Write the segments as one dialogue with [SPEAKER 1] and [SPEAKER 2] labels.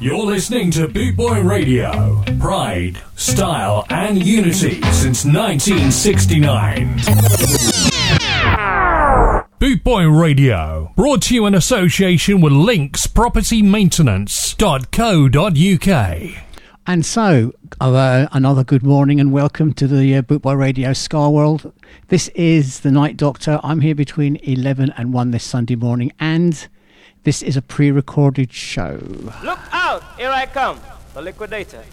[SPEAKER 1] You're listening to Boot Boy Radio. Pride, style, and unity since 1969. Boot Boy Radio, brought to you in association with Links Property Maintenance.co.uk.
[SPEAKER 2] And so, uh, another good morning and welcome to the uh, Boot Boy Radio Ska World. This is the Night Doctor. I'm here between 11 and 1 this Sunday morning, and this is a pre recorded show.
[SPEAKER 3] Look out! Here I come, the liquidator.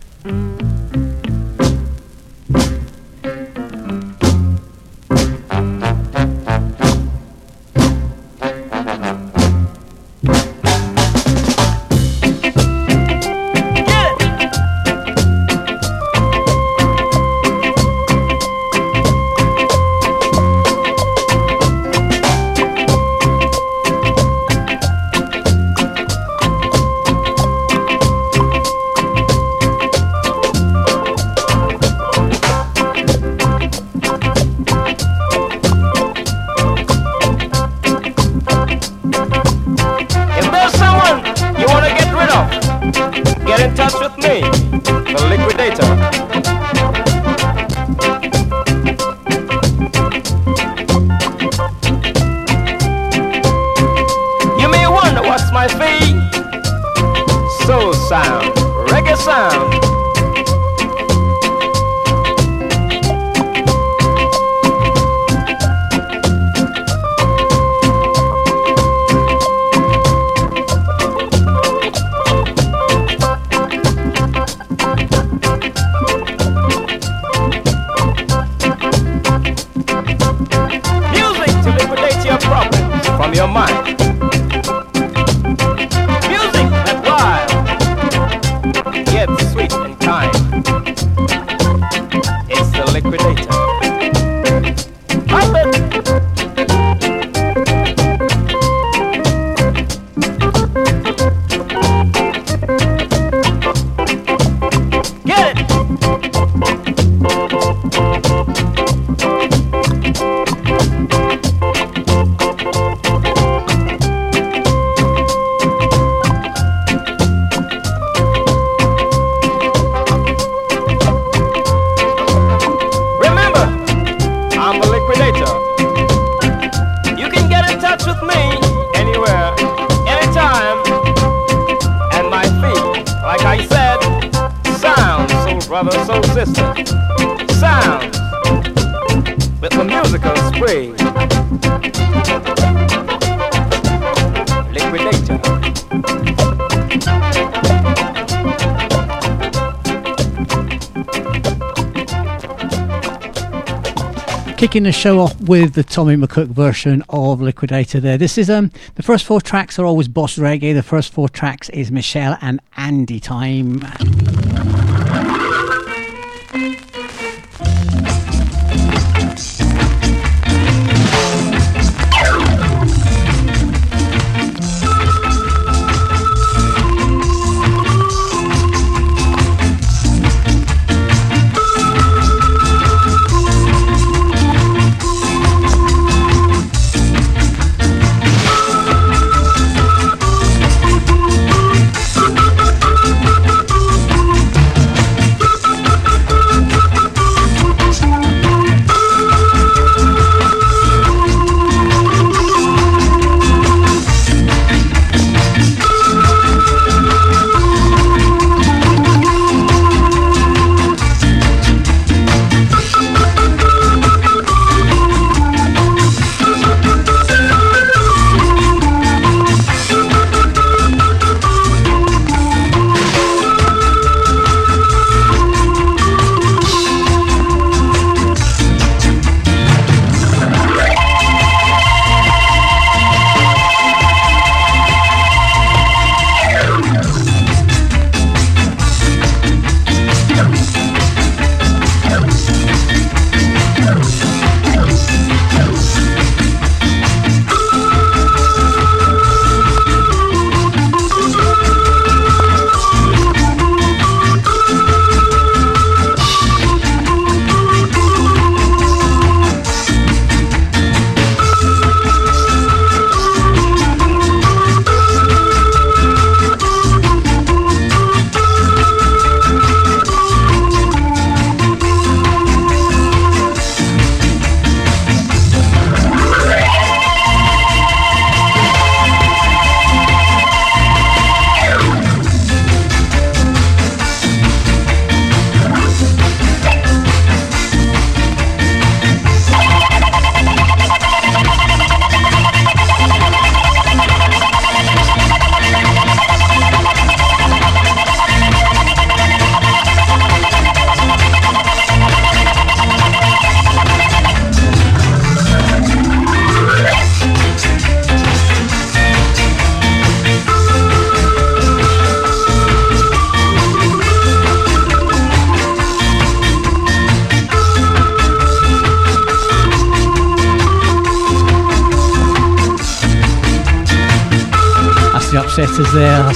[SPEAKER 2] Show off with the Tommy McCook version of Liquidator there. This is um the first four tracks are always boss reggae. The first four tracks is Michelle and Andy time.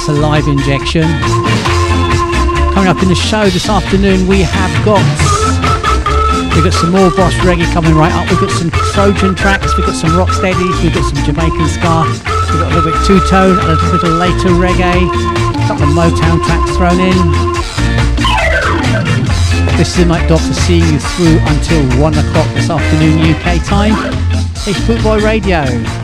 [SPEAKER 4] That's a live injection. Coming up in the show this afternoon, we have got we've got some more boss reggae coming right up. We've got some Trojan tracks. We've got some rock steadies. We've got some Jamaican ska. We've got a little bit two tone a little bit of later reggae. A couple Motown tracks thrown in. This is Night Doctor seeing you through until one o'clock this afternoon UK time. It's Bootboy Radio.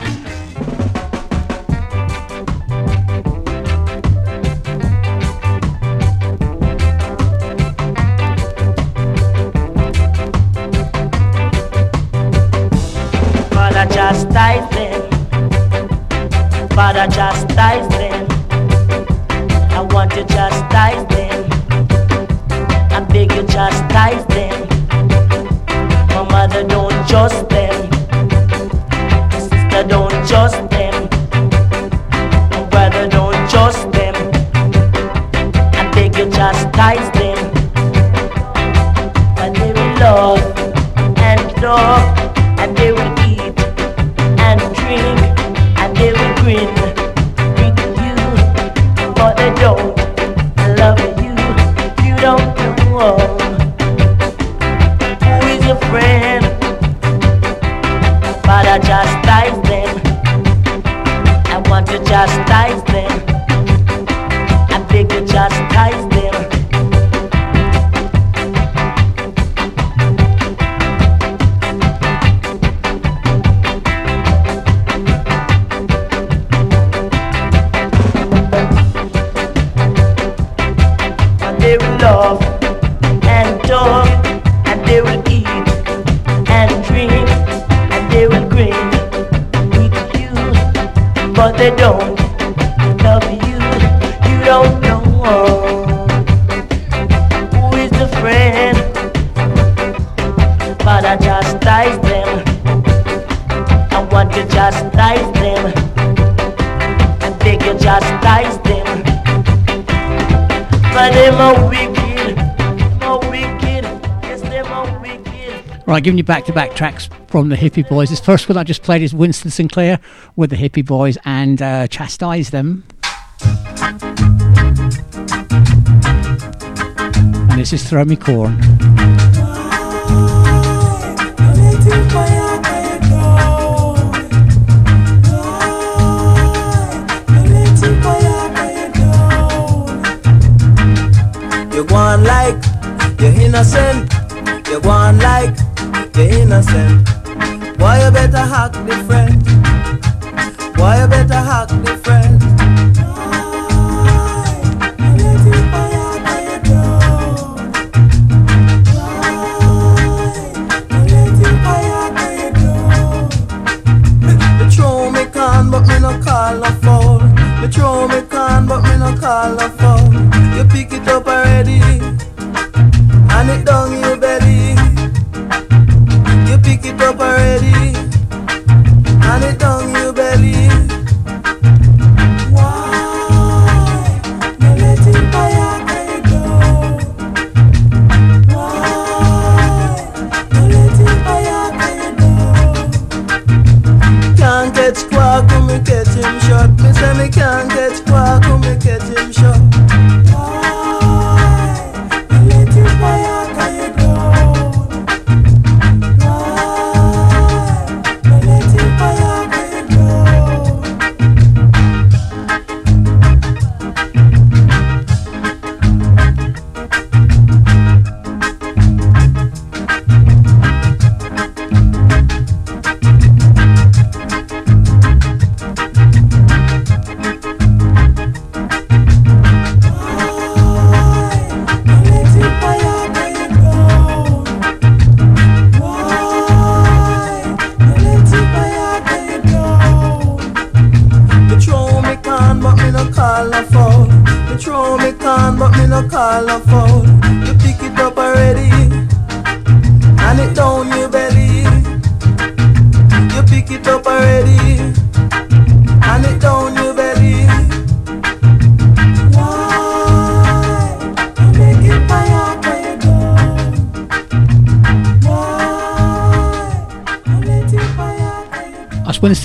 [SPEAKER 4] father chastised chastise them. I'm big chastise them. And they will love and talk, and they will eat and drink, and they will grin with you, but they don't. Right, giving you back to back tracks from the Hippie Boys. This first one I just played is Winston Sinclair with the Hippie Boys and uh, Chastise Them. And this is Throw Me Corn.
[SPEAKER 5] You go on like you're innocent. You go on like you're innocent. Why you better act different? Why you better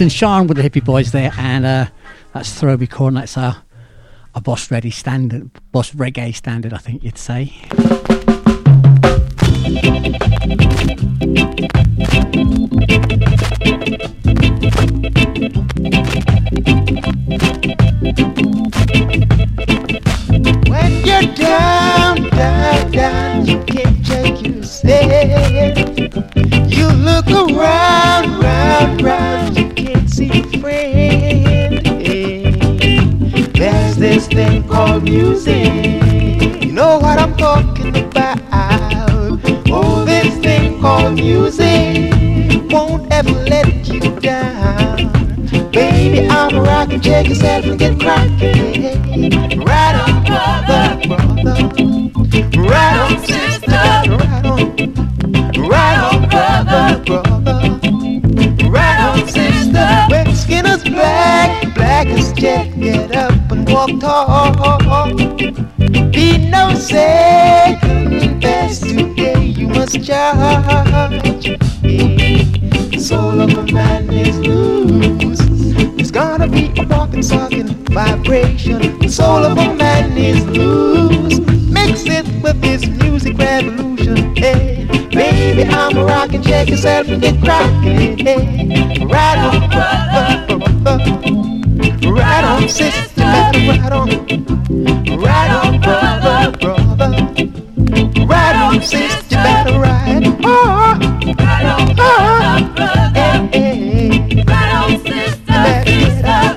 [SPEAKER 4] Winston Sean with the Hippie Boys there, and uh,
[SPEAKER 6] That's Throw Me Corn. That's a, a Boss Ready standard, Boss Reggae standard, I think you'd say.
[SPEAKER 7] When you're down, down, down, you can't take yourself. You look around, round, round, friend. There's this thing called music. You know what I'm talking about. Oh, this thing called music won't ever let you down. Baby, I'm a rockin', check yourself and get crackin'. Right on, brother, brother. Right on, sister, black, black as jet, get up and walk tall. Be no second best today, you must charge. The soul of a man is loose. There's gonna be a walking, talking vibration. The soul of a man is loose. Mix it with this music revolution. Hey, baby, I'm a rockin'. Check yourself and get crackin'. Hey, right on. Right on, sister, right on. Right on, brother, brother. Right on, sister, better ride. Right on, brother. Hey. Right on, sister,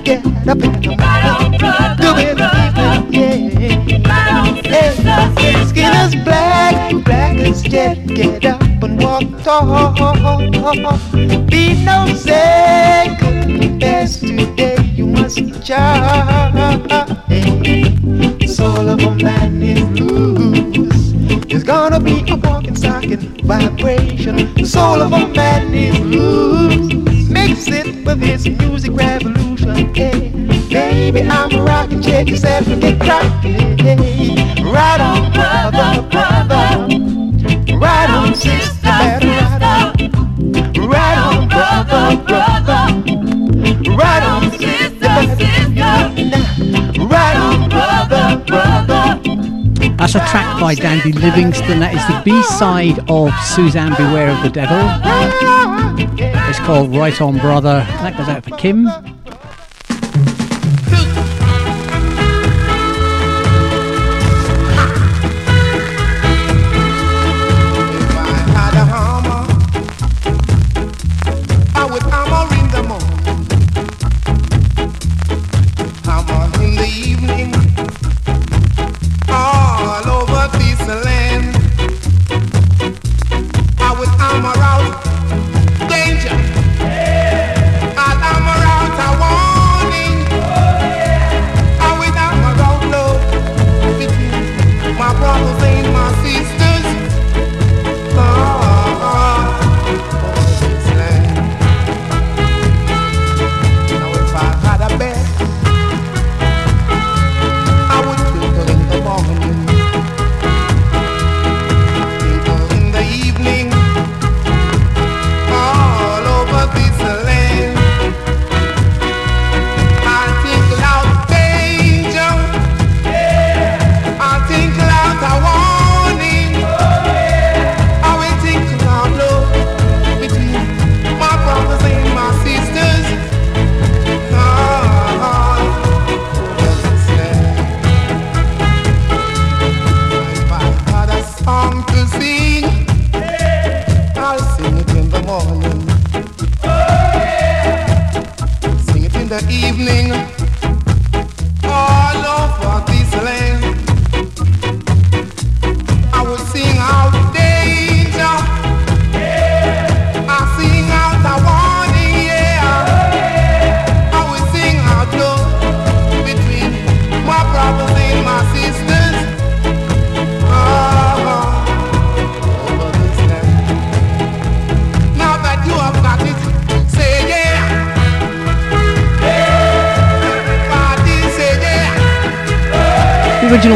[SPEAKER 7] get up. Right on, sister, hey. Skin is black, black jet. Get up and walk tall. Be no. You must charge. Soul of a man is loose. There's gonna be a walking, stocking vibration. The soul of a man is loose. Mix it with his music revolution. Hey, baby, I'm a rockin'. Check yourself and get crackin'. Hey, right on, brother, brother. Right on, sister,
[SPEAKER 6] That's a track by Dandy Livingstone. That is the B side of Suzanne Beware of the Devil. It's called Right On Brother. That goes out for Kim.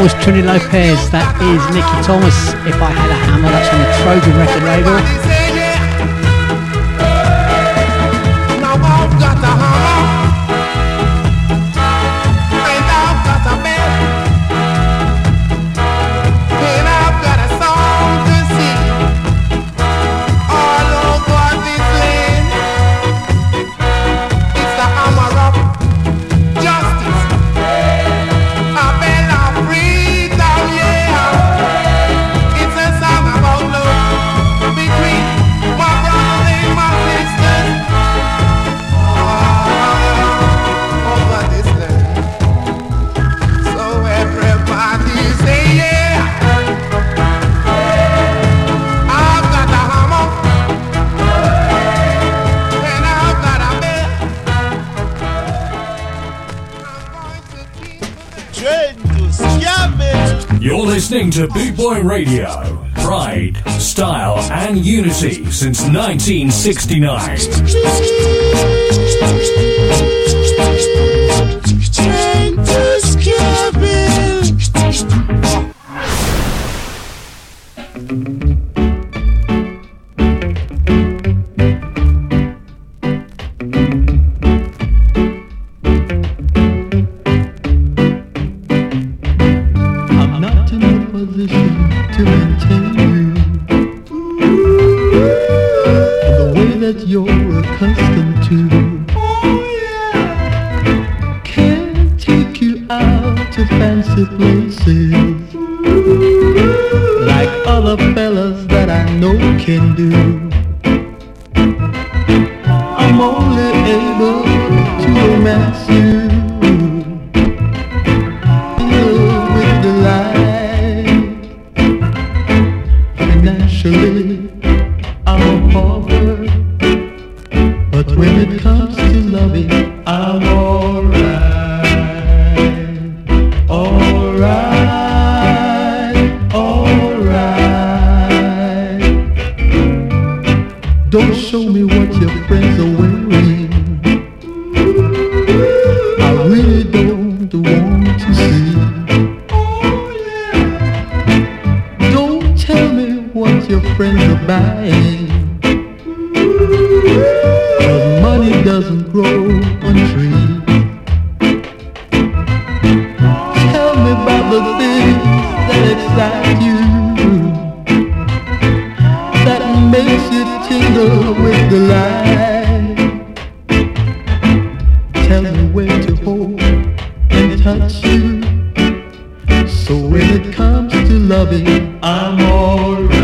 [SPEAKER 6] Was Trini Lopez. That is Nicky Thomas. If I had a hammer, that's on the Trojan record label.
[SPEAKER 1] listening to Boot Boy Radio. Pride, style, and unity since 1969.
[SPEAKER 8] you. So when it comes to loving, I'm alright.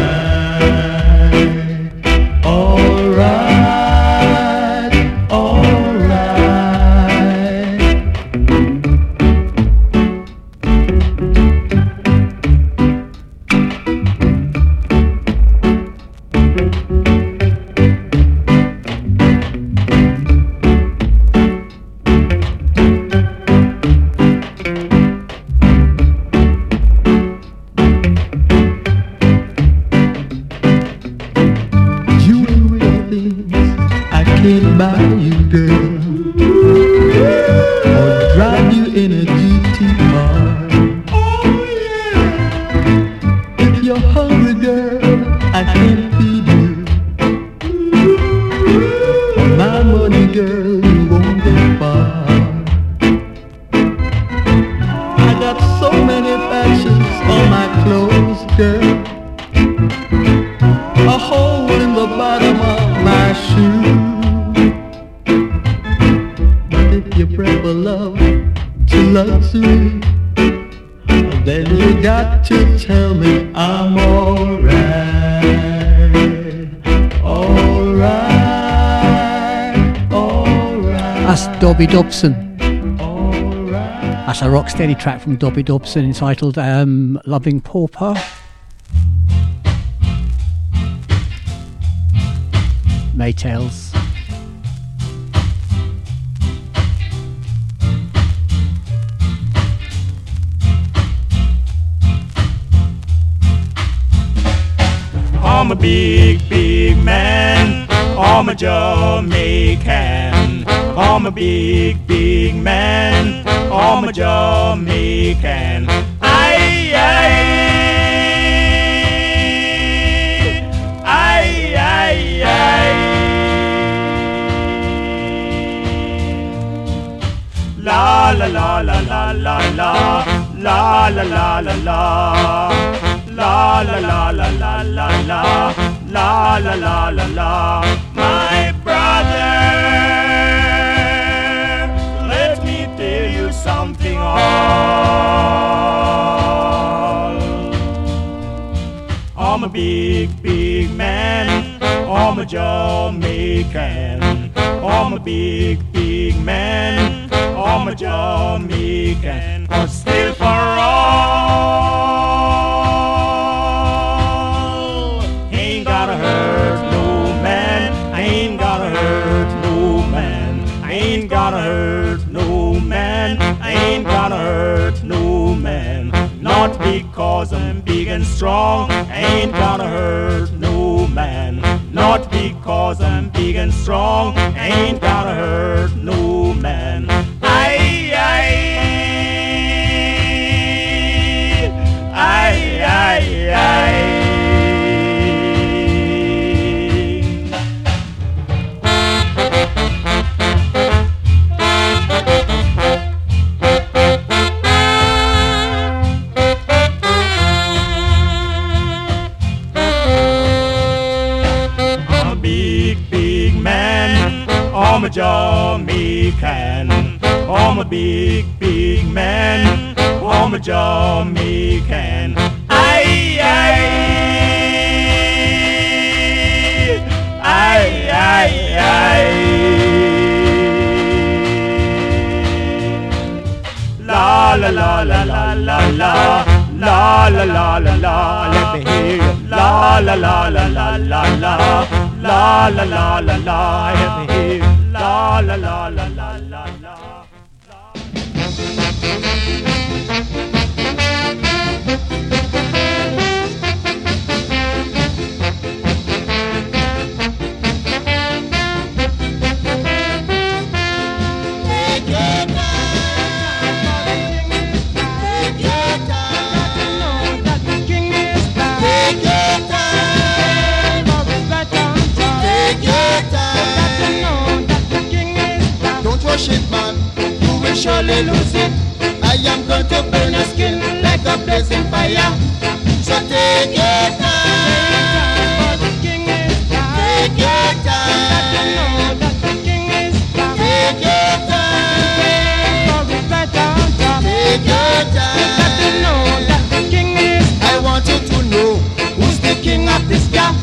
[SPEAKER 2] Dobby Dobson. That's a rock steady track from Dobby Dobson entitled um, Loving Pauper. Maytals.
[SPEAKER 9] I'm a big, big man. I'm a Jamaican. I'm a big, big man. I'm a Jamaican. Aye, aye. Aye, aye, aye. La, la, la, la, la, la, la. La, la, la, la, la. La, la, la, la, la, la, la. La, la, la, la, la. I'm a big, big man. I'm a Jamaican. I'm a big, big man. I'm a Jamaican. But still for all. Not because I'm big and strong, ain't gonna hurt no man. Not because I'm big and strong, ain't gonna hurt no man. Aye, aye. Aye, aye, aye. I'm a Jamaican. I'm a big, big man. I'm a Jamaican. Aye, aye. Aye, aye, aye. La la la la la la la La la la la la Let me hear you La la la la la la la La la la la la Let me hear you La la la la
[SPEAKER 10] surely lose it. I am going to burn your skin like a blazing fire. So take your time. Take your time. Take your time. Take your time. I want you to know who's the king of this car.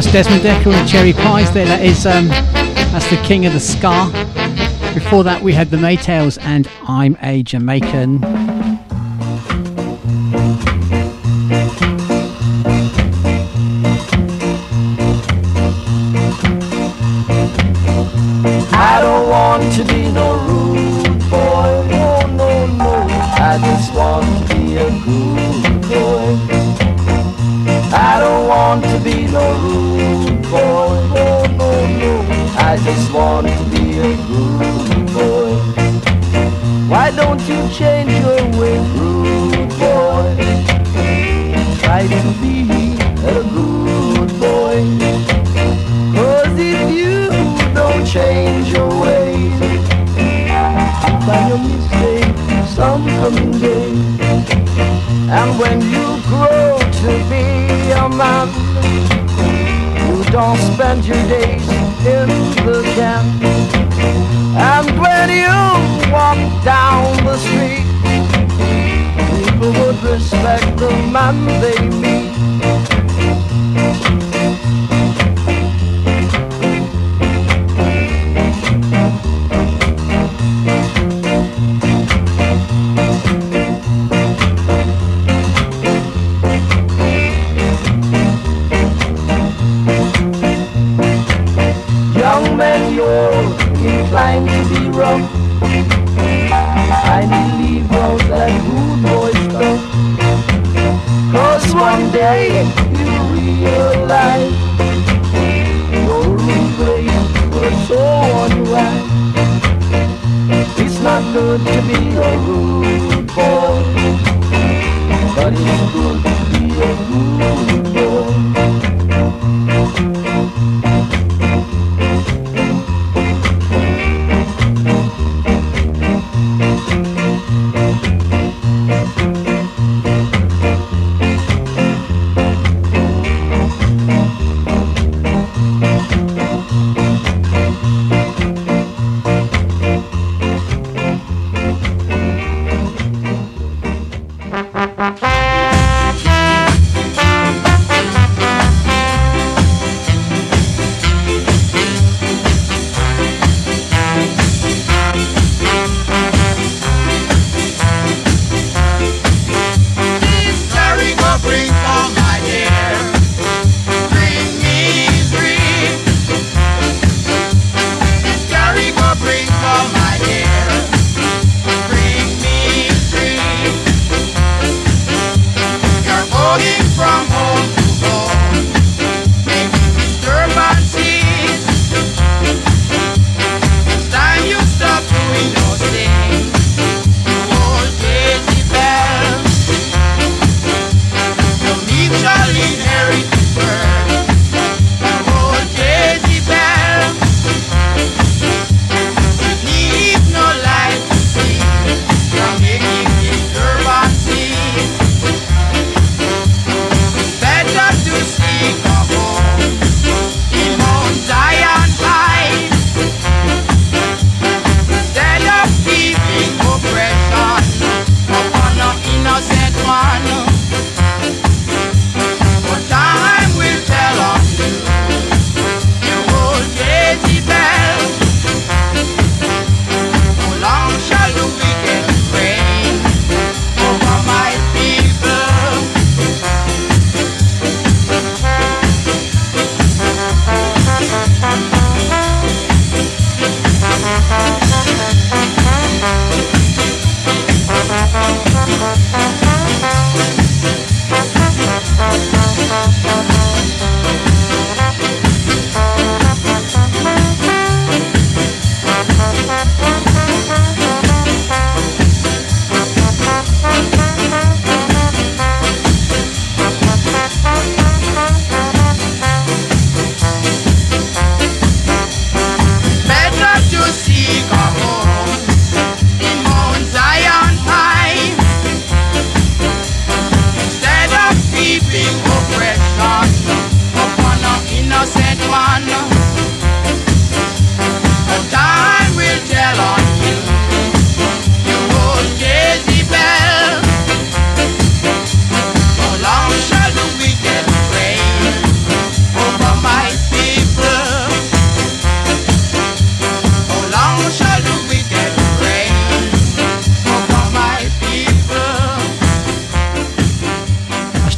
[SPEAKER 2] That's Desmond Dekker and Cherry Pies there. That is, um, that's the king of the ska. Before that, we had the Maytals and I'm a Jamaican.
[SPEAKER 5] Don't spend your days in the camp. And when you walk down the street, people would respect the man they meet.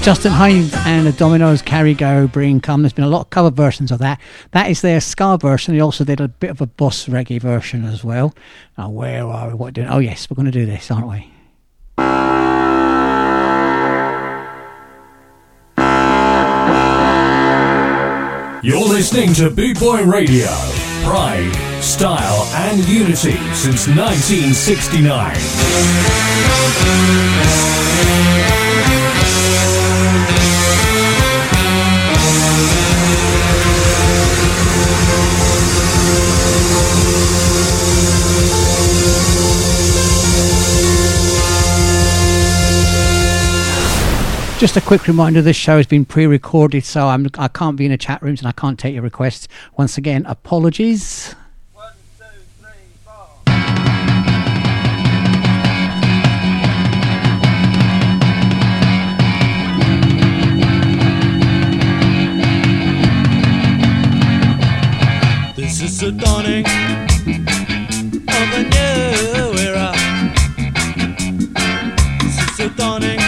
[SPEAKER 2] Justin Hinds and the Dominoes Carry Go Bring Come. There's been a lot of cover versions of that. That is their ska version. They also did a bit of a boss reggae version as well. Now, where are we? What doing? Oh, yes, we're going to do this, aren't we?
[SPEAKER 1] You're listening to Boot Boy Radio. Pride, style, and unity since 1969.
[SPEAKER 2] Just a quick reminder: this show has been pre-recorded, so I'm I can't be in the chat rooms and I can't take your requests. Once again, apologies.
[SPEAKER 11] This is the dawning of a new era. This is the dawning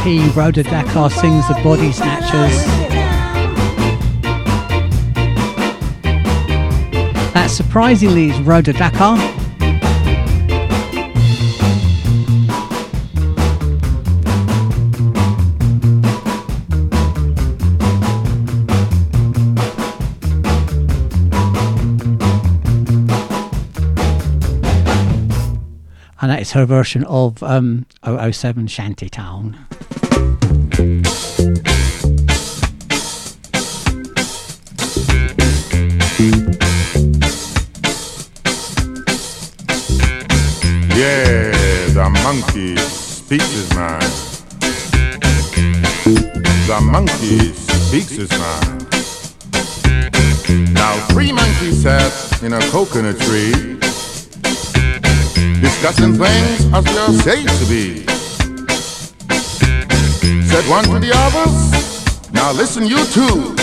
[SPEAKER 2] LP Rhoda Dakar sings the Body Snatchers. That surprisingly is Rhoda Dakar. And that is her version of um, 007 Shantytown.
[SPEAKER 12] As they are said to be. Said one to the others, now listen, you two.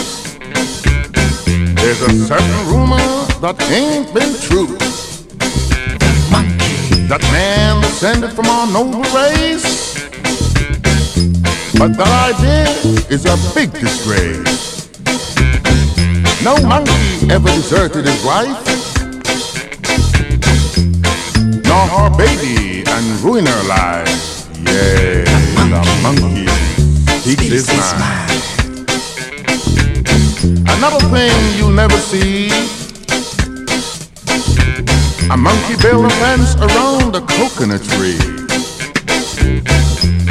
[SPEAKER 12] There's a certain rumor that ain't been true. That man descended from our noble race. But that idea is a big disgrace. No monkey ever deserted his wife, nor her baby and ruin her life. Yeah, the monkey speaks his mind. Another thing you'll never see. A monkey built a fence around a coconut tree,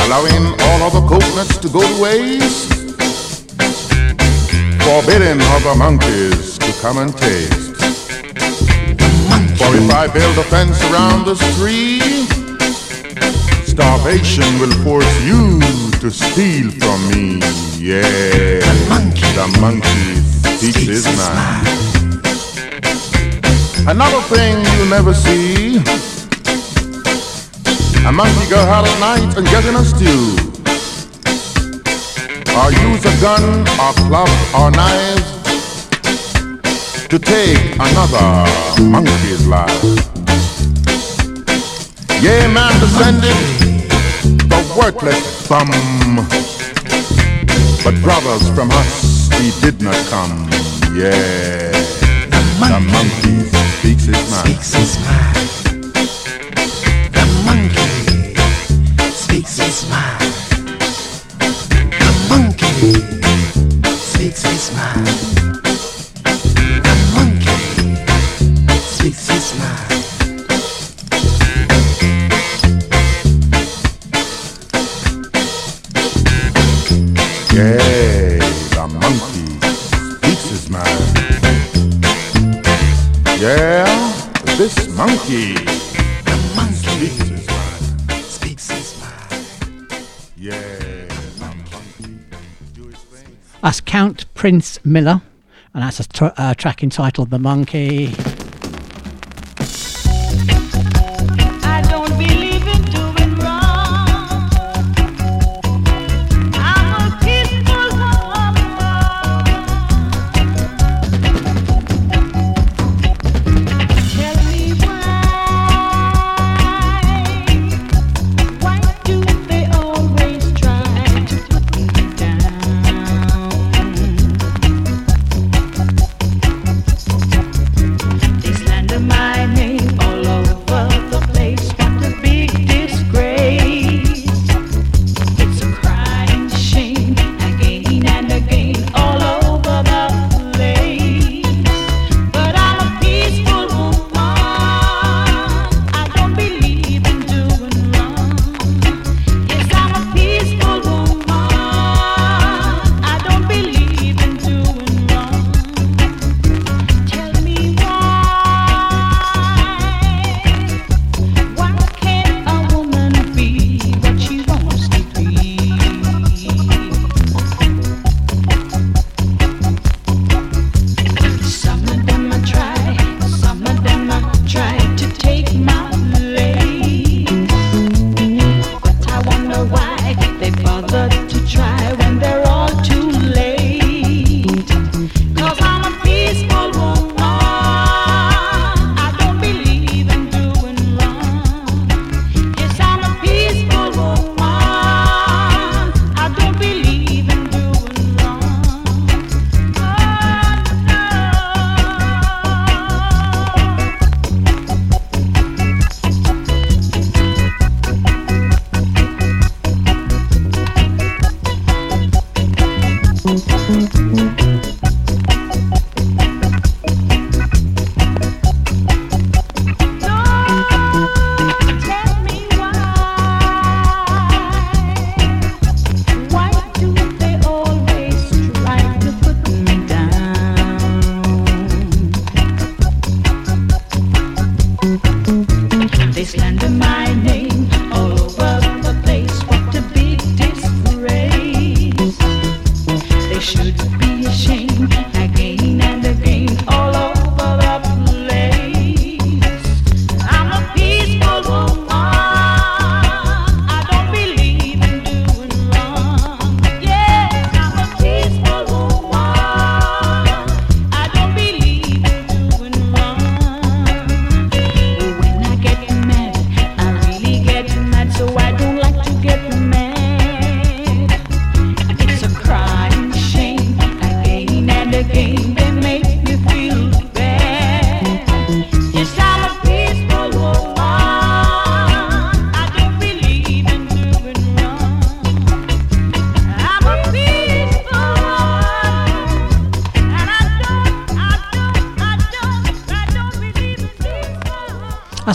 [SPEAKER 12] allowing all other coconuts to go to waste, forbidding other monkeys to come and taste. For if I build a fence around this tree, starvation will force you to steal from me. Yeah, the monkey, the monkey takes his life. Another thing you never see. A monkey go out at night and get in a stew. Or use a gun or club or knives to take another monkey's life. Yeah, man, descended the worthless bum. But brothers from us he did not come. Yeah, the monkey,
[SPEAKER 13] the monkey speaks his mind. Speaks his mind. The monkey speaks his mind.
[SPEAKER 12] The monkey speaks his mind. monkey. The monkey speaks his mind.
[SPEAKER 13] Speaks his mind.
[SPEAKER 12] Yeah,
[SPEAKER 14] That's Count Prince Miller, and that's a, tr- a track entitled The Monkey.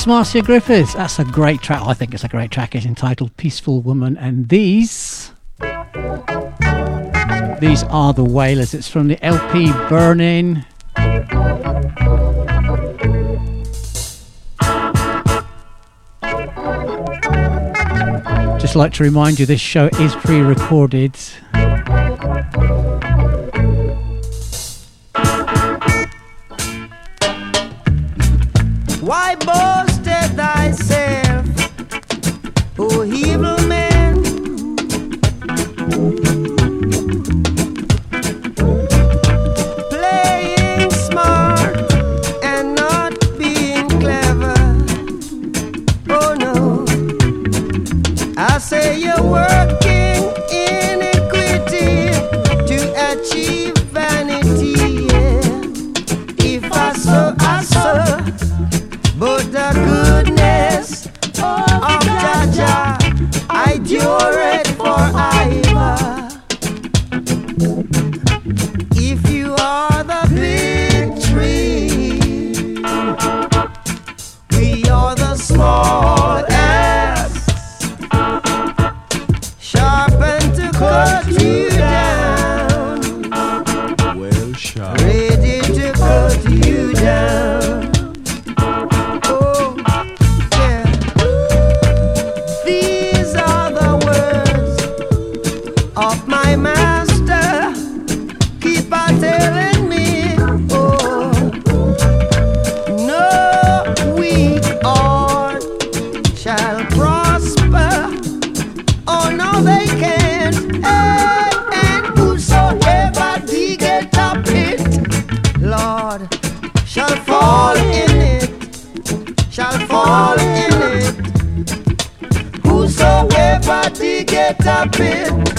[SPEAKER 14] that's Marcia Griffiths. That's a great track. I think it's a great track. It's entitled Peaceful Woman and These. These are the Wailers. It's from the LP Burning. Just like to remind you this show is pre recorded.
[SPEAKER 15] Stop it.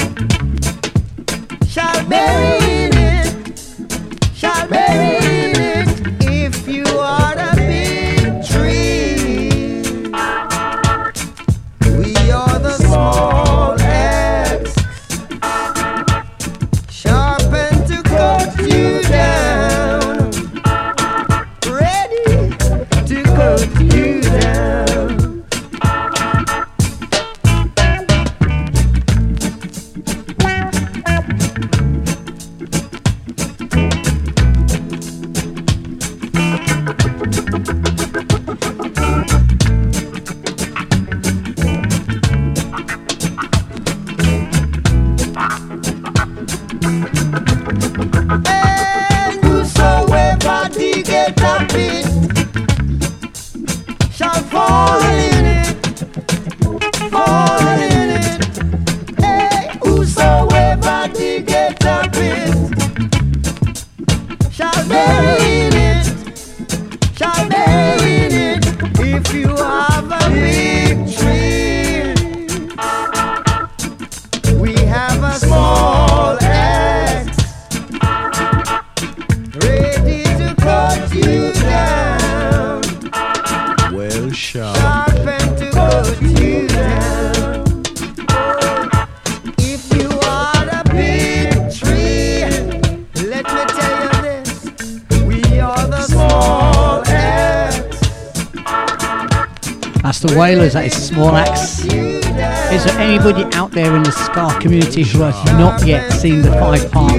[SPEAKER 16] Wailers, that is Small Axe. Is there anybody out there in the ska community who has not yet seen the five part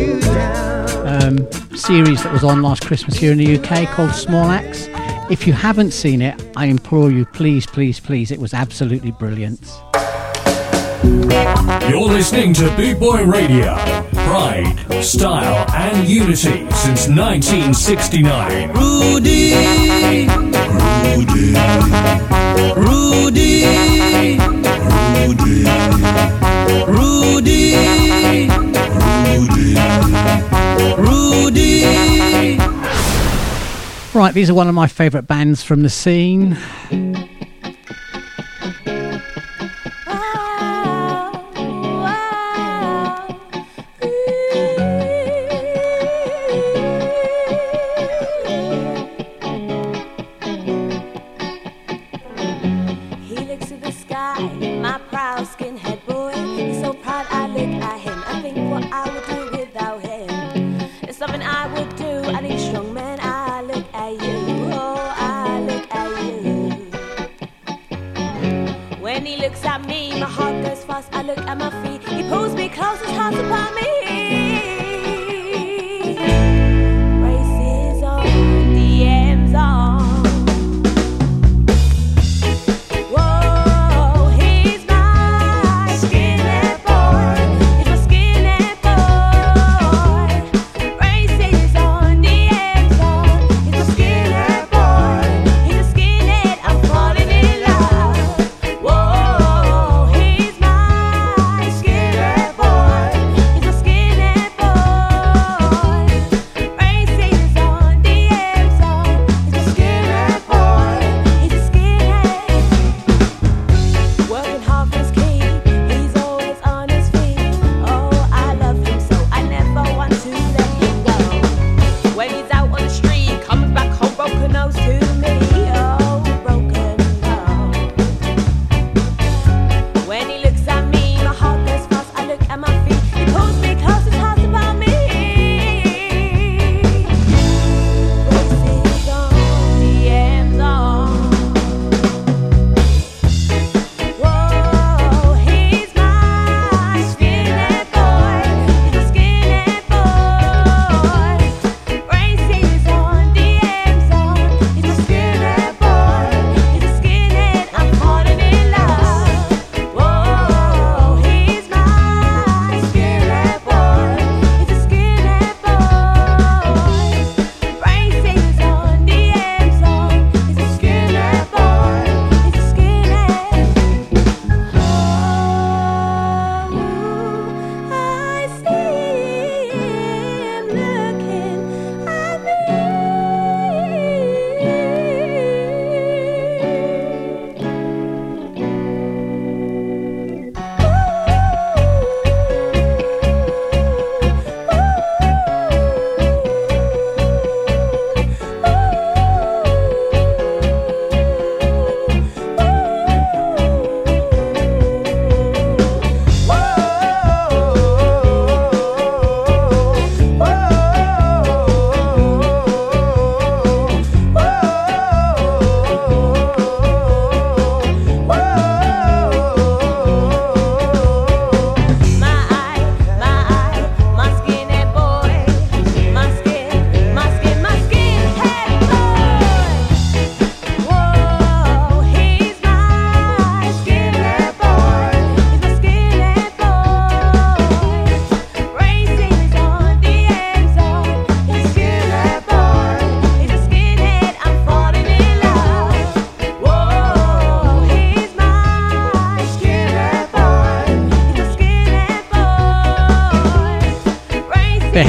[SPEAKER 16] um, series that was on last Christmas here in the UK called Small Axe? If you haven't seen it, I implore you, please, please, please, it was absolutely brilliant.
[SPEAKER 1] You're listening to Boot Boy Radio. Pride, style, and unity since 1969.
[SPEAKER 17] Rudy! Rudy. Rudy, Rudy, Rudy, Rudy,
[SPEAKER 16] Right, these are one of my favourite bands from the scene.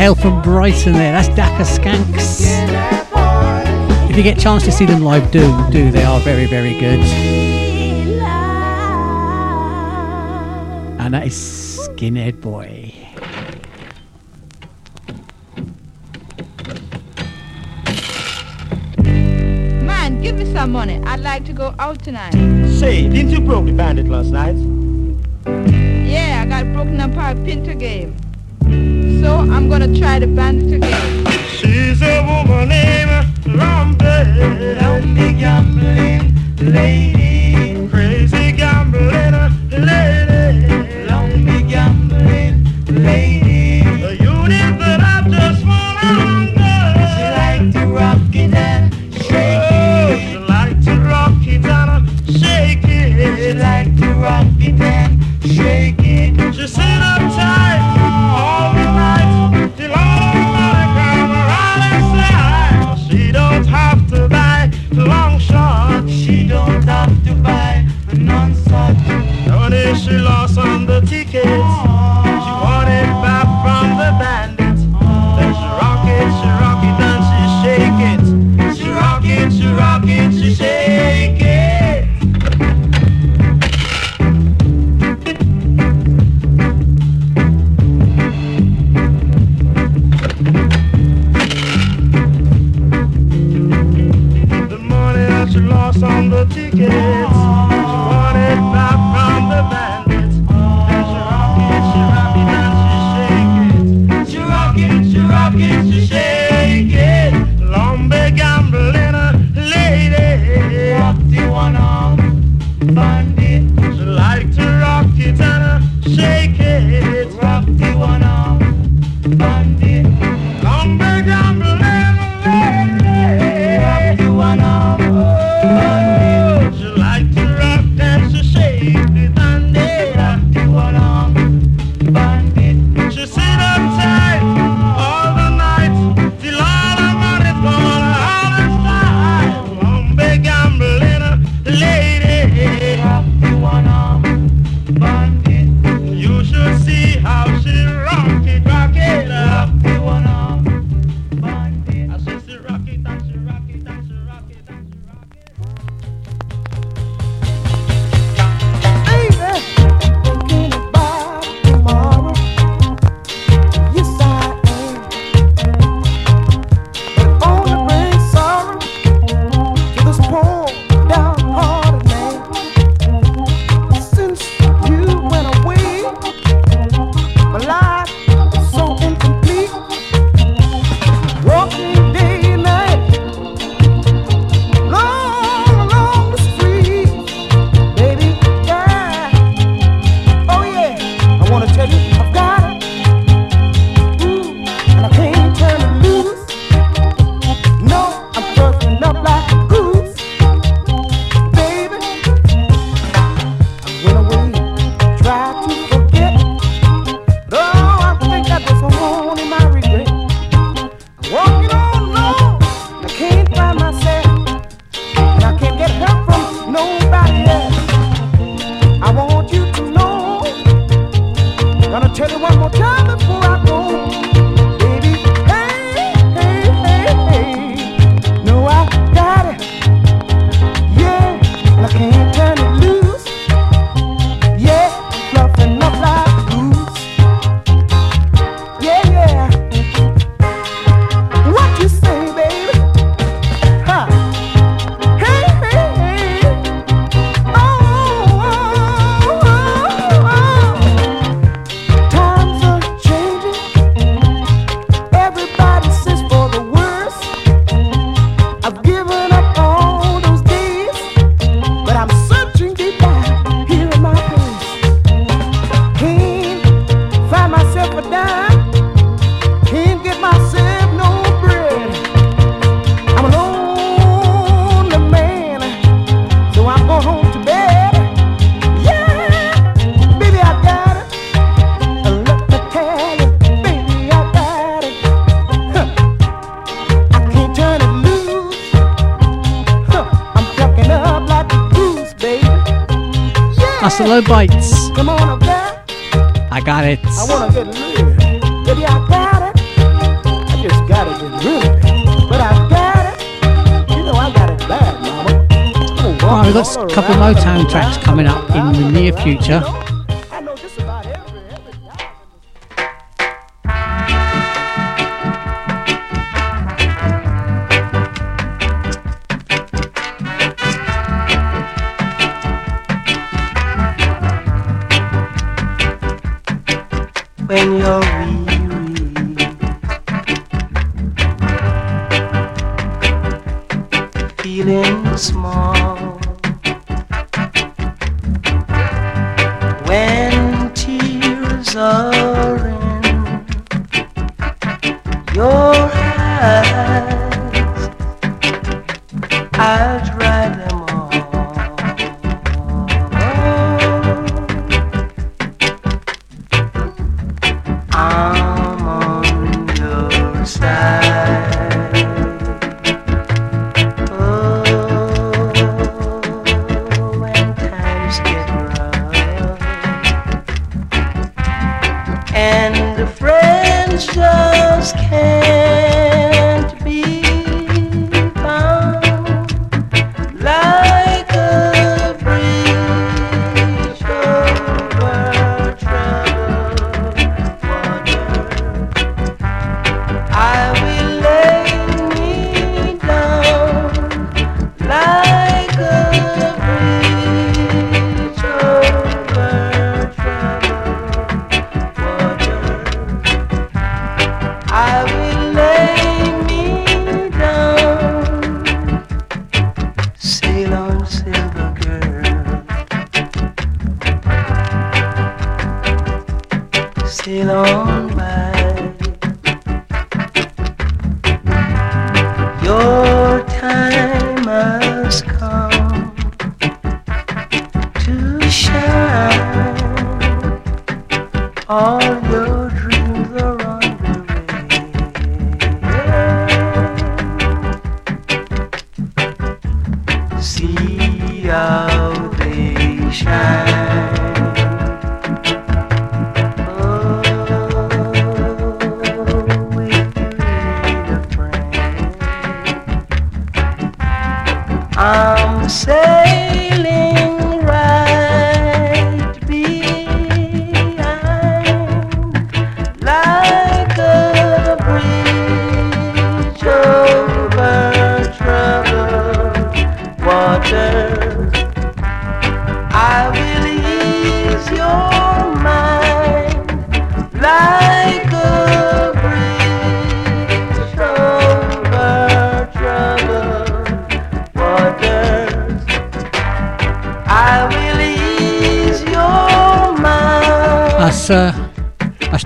[SPEAKER 2] hail from Brighton there. That's Dakka Skanks. If you get a chance to see them live, do do. They are very very good. And that is Skinhead Boy.
[SPEAKER 18] Man, give me some money. I'd like to go out tonight.
[SPEAKER 9] Say, didn't you broke the bandit last night?
[SPEAKER 18] Yeah, I got broken up by a pinter game so I'm gonna try to band it together.
[SPEAKER 9] She's a woman named Lambe. Lambe Gambling Lady. I
[SPEAKER 10] got it. I want to get rid. Baby, I got it. I
[SPEAKER 2] just got
[SPEAKER 10] to get rid of it.
[SPEAKER 19] But I got it. You know, I got it bad, mama. All
[SPEAKER 20] right, we've got a couple of Motown tracks coming up in the near future.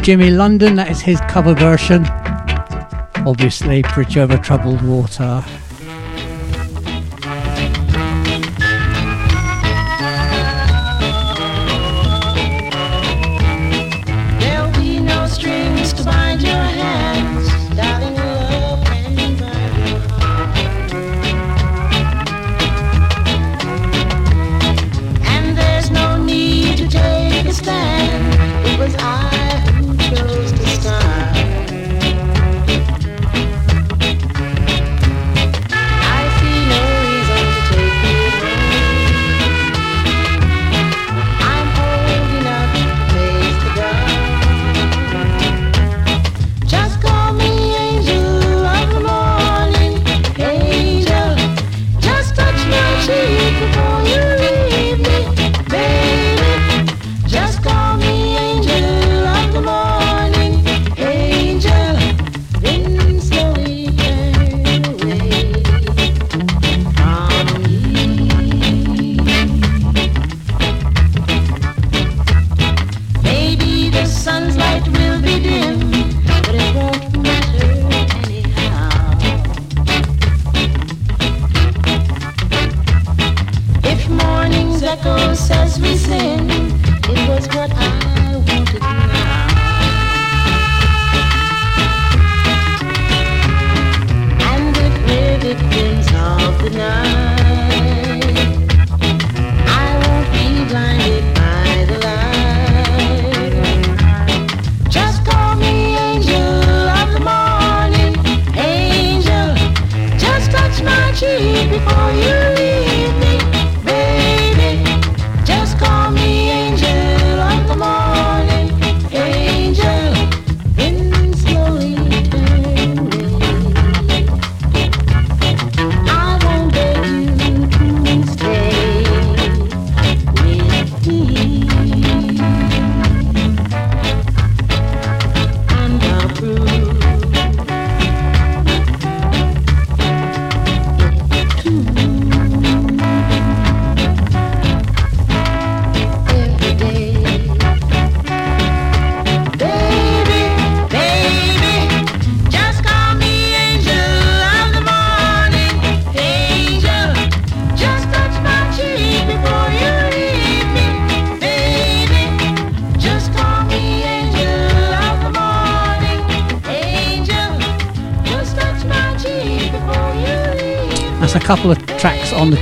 [SPEAKER 20] Jimmy London. That is his cover version. Obviously, Bridge Over Troubled Water.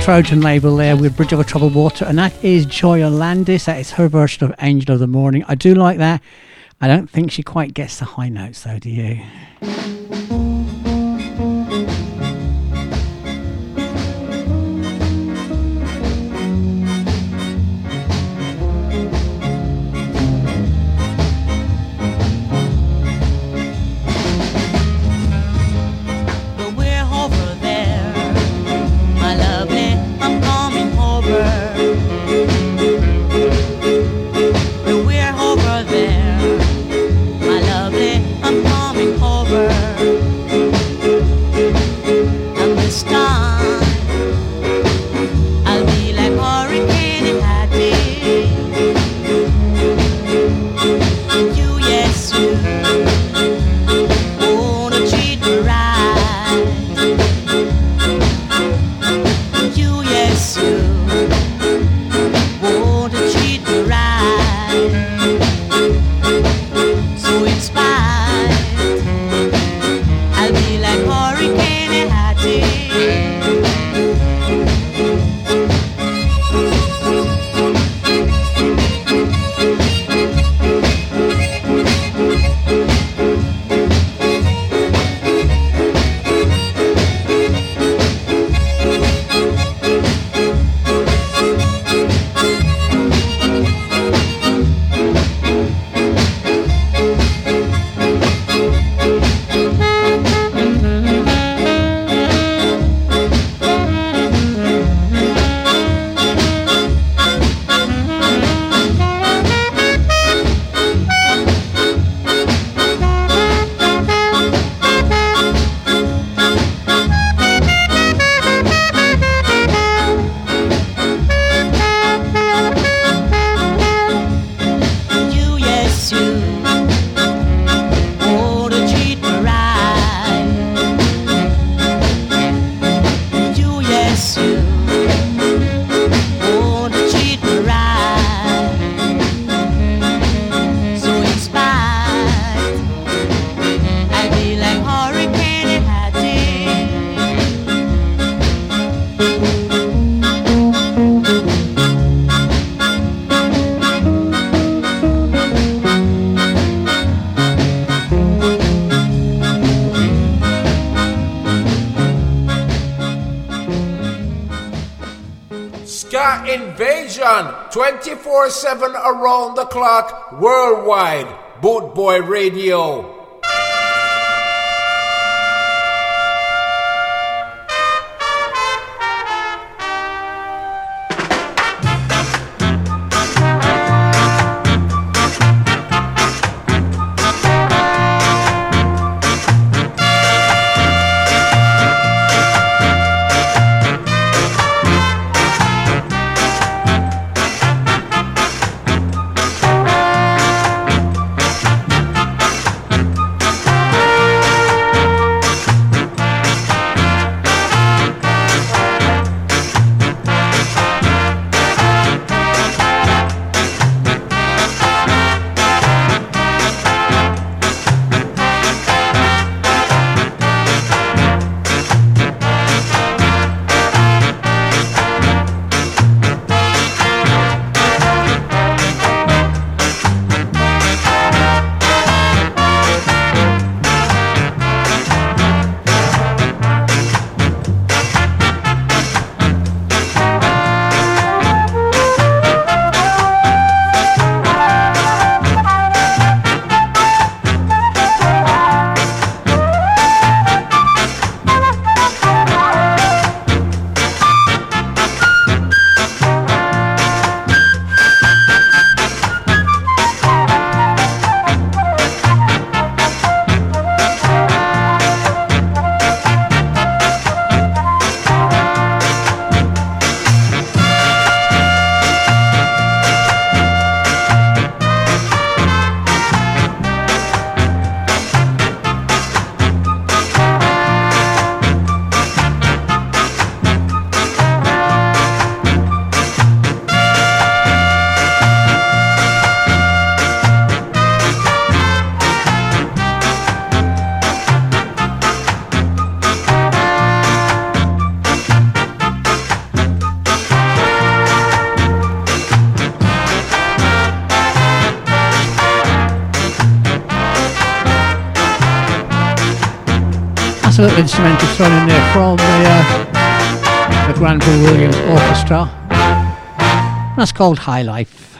[SPEAKER 20] Trojan label there with Bridge Over Troubled Water, and that is Joya Landis. That is her version of Angel of the Morning. I do like that. I don't think she quite gets the high notes, though, do you?
[SPEAKER 21] worldwide Boot Boy Radio.
[SPEAKER 10] nice little instrumental thrown in there from the, uh, the Granville Williams Orchestra. That's called High Life.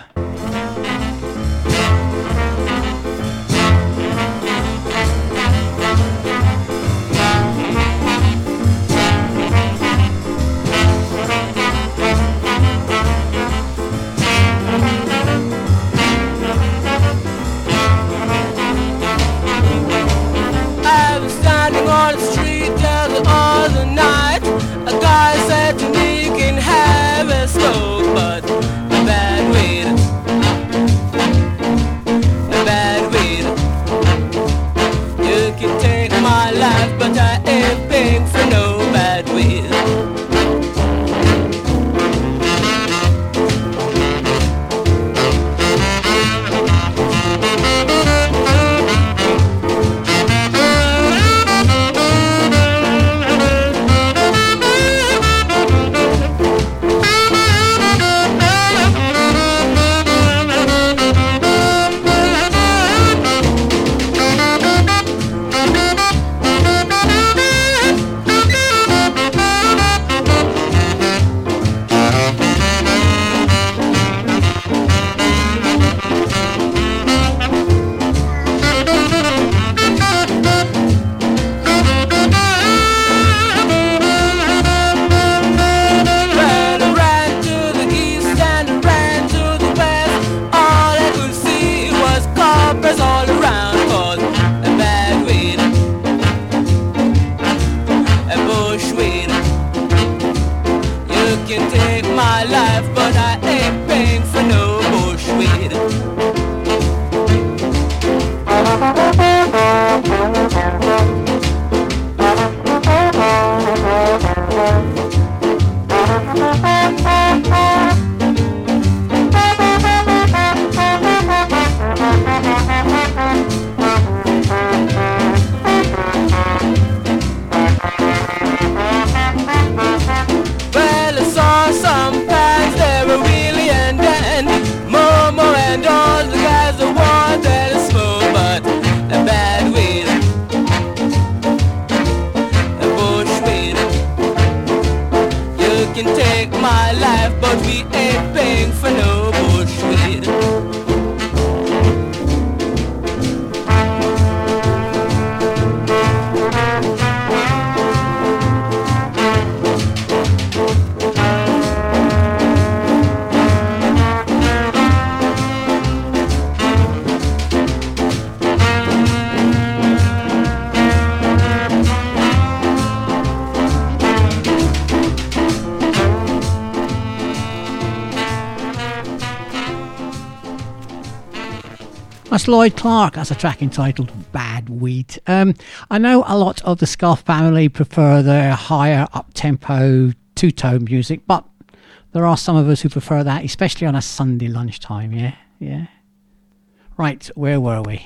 [SPEAKER 10] Lloyd Clark has a track entitled Bad Wheat. Um, I know a lot of the Scarf family prefer their higher up tempo two tone music, but there are some of us who prefer that, especially on a Sunday lunchtime, yeah? Yeah. Right, where were we?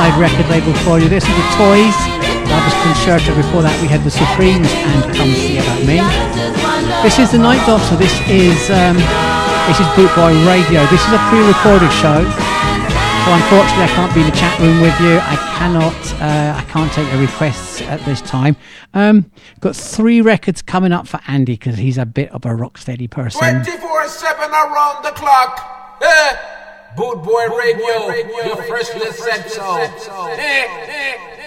[SPEAKER 2] Record label for you. This is the Toys, Lover's Concerto. Before that, we had the Supremes and Come See About Me. This is the Night Doctor. This is um, this is Boot Boy Radio. This is a pre-recorded show, so unfortunately, I can't be in the chat room with you. I cannot. Uh, I can't take your requests at this time. Um, got three records coming up for Andy because he's a bit of a rock steady person.
[SPEAKER 21] Twenty-four-seven around the clock. Eh? Boot Boy Radio, your
[SPEAKER 22] first listen song. Hey, hey.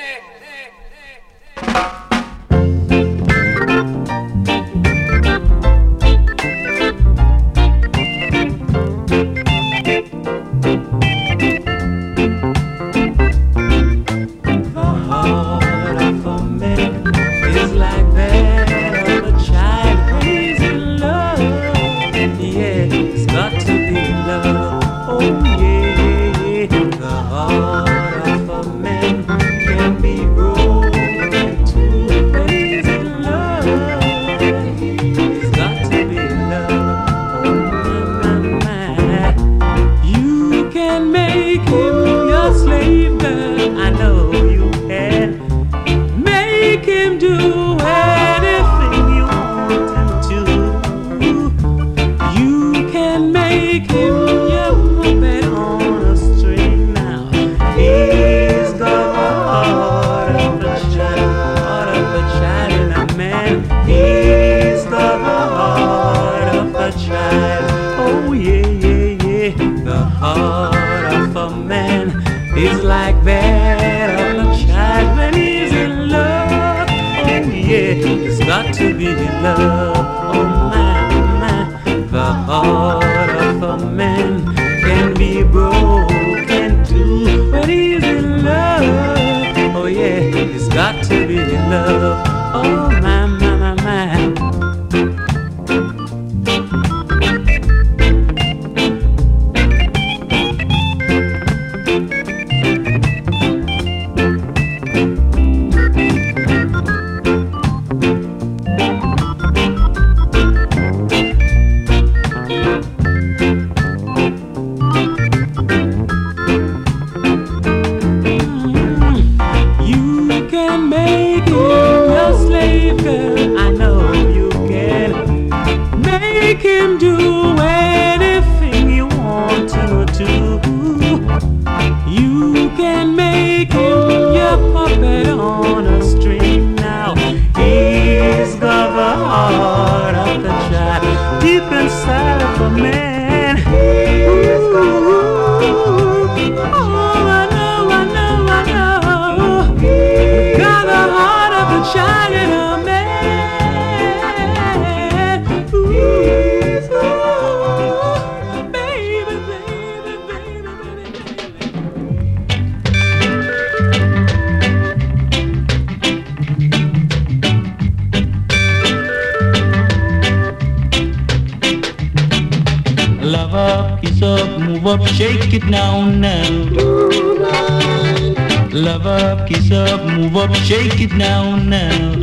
[SPEAKER 22] it up, move up, shake it down now.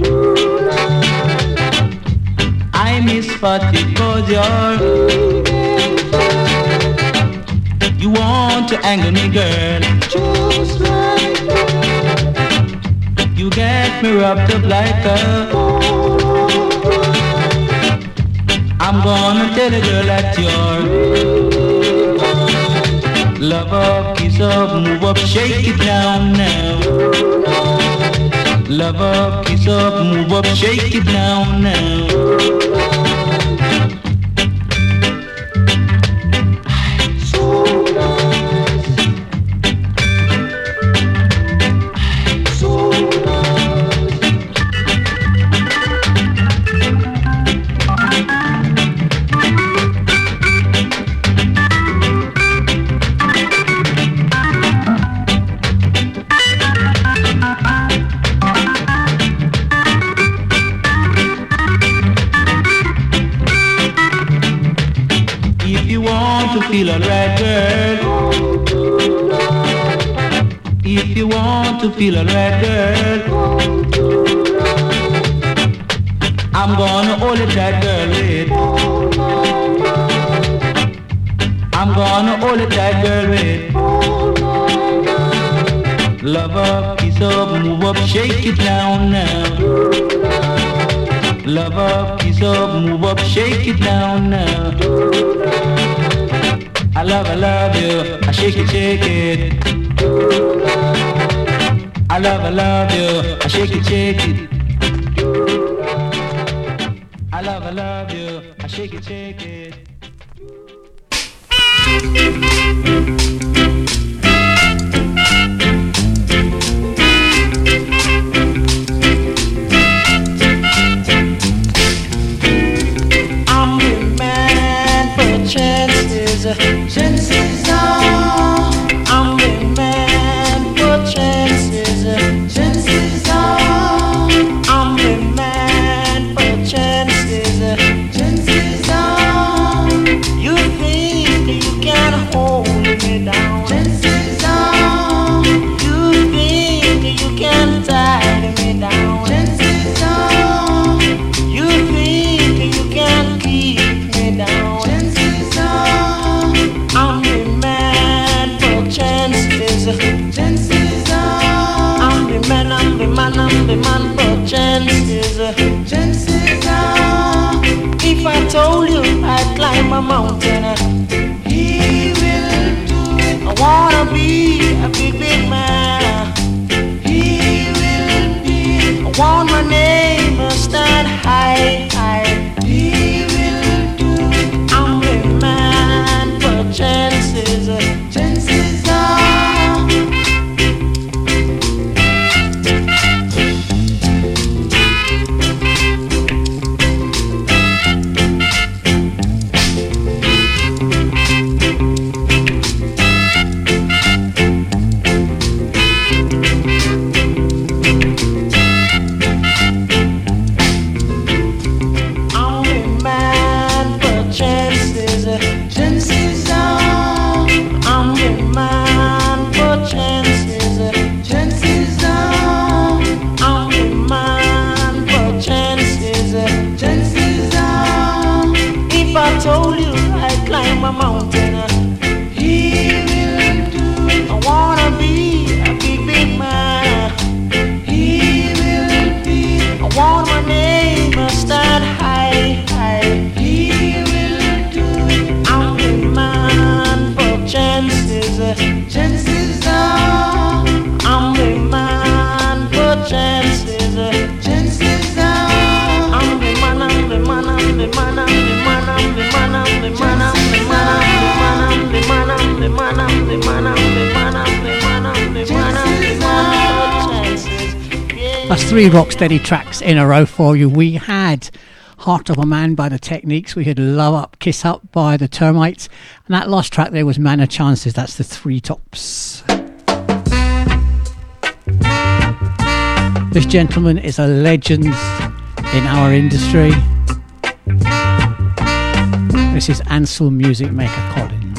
[SPEAKER 22] I miss Fatty up, shake it down now.
[SPEAKER 20] is three Rocksteady tracks in a row for you. We had Heart of a Man by the Techniques, we had Love Up, Kiss Up by the Termites, and that last track there was Man of Chances. That's the three tops. This gentleman is a legend in our industry. This is Ansel Music Maker Collins.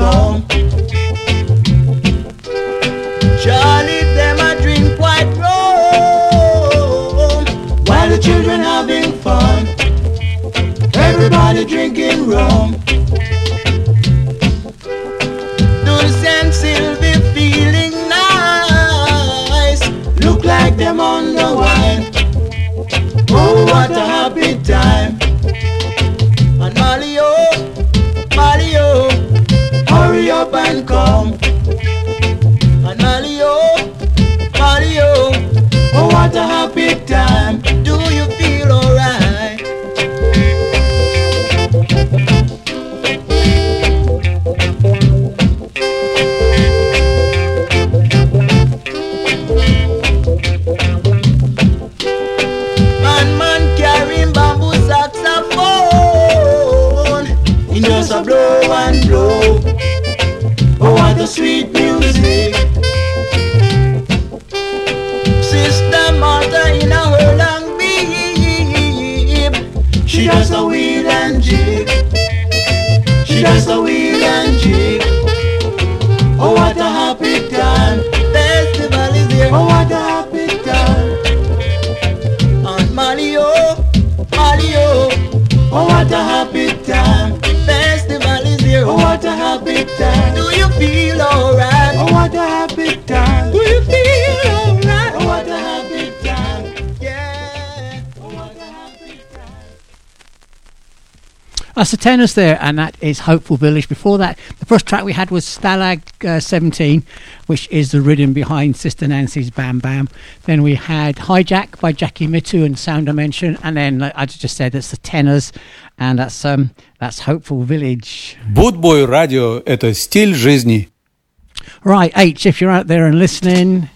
[SPEAKER 22] Come. Charlie, them a drink white rum while the children having fun. Everybody drinking rum. The St. Sylvie feeling nice? Look like them on come. And Mario, Mario, oh, what a happy time. What a happy time. Festival is here, oh what a happy time. Do you feel alright? Oh what a happy time. Do you feel alright? Oh what a happy time. Yeah. Oh what a happy time.
[SPEAKER 2] That's the tenors there, and that is Hopeful Village. Before that, the first track we had was Stalag uh, 17, which is the rhythm behind Sister Nancy's Bam Bam. Then we had Hijack by Jackie Mittoo and Sound Dimension, and then like I just said it's the tenors, and that's um that's Hopeful Village.
[SPEAKER 23] Boot Boy Radio – это стиль жизни.
[SPEAKER 2] Right, H, if you're out there and listening,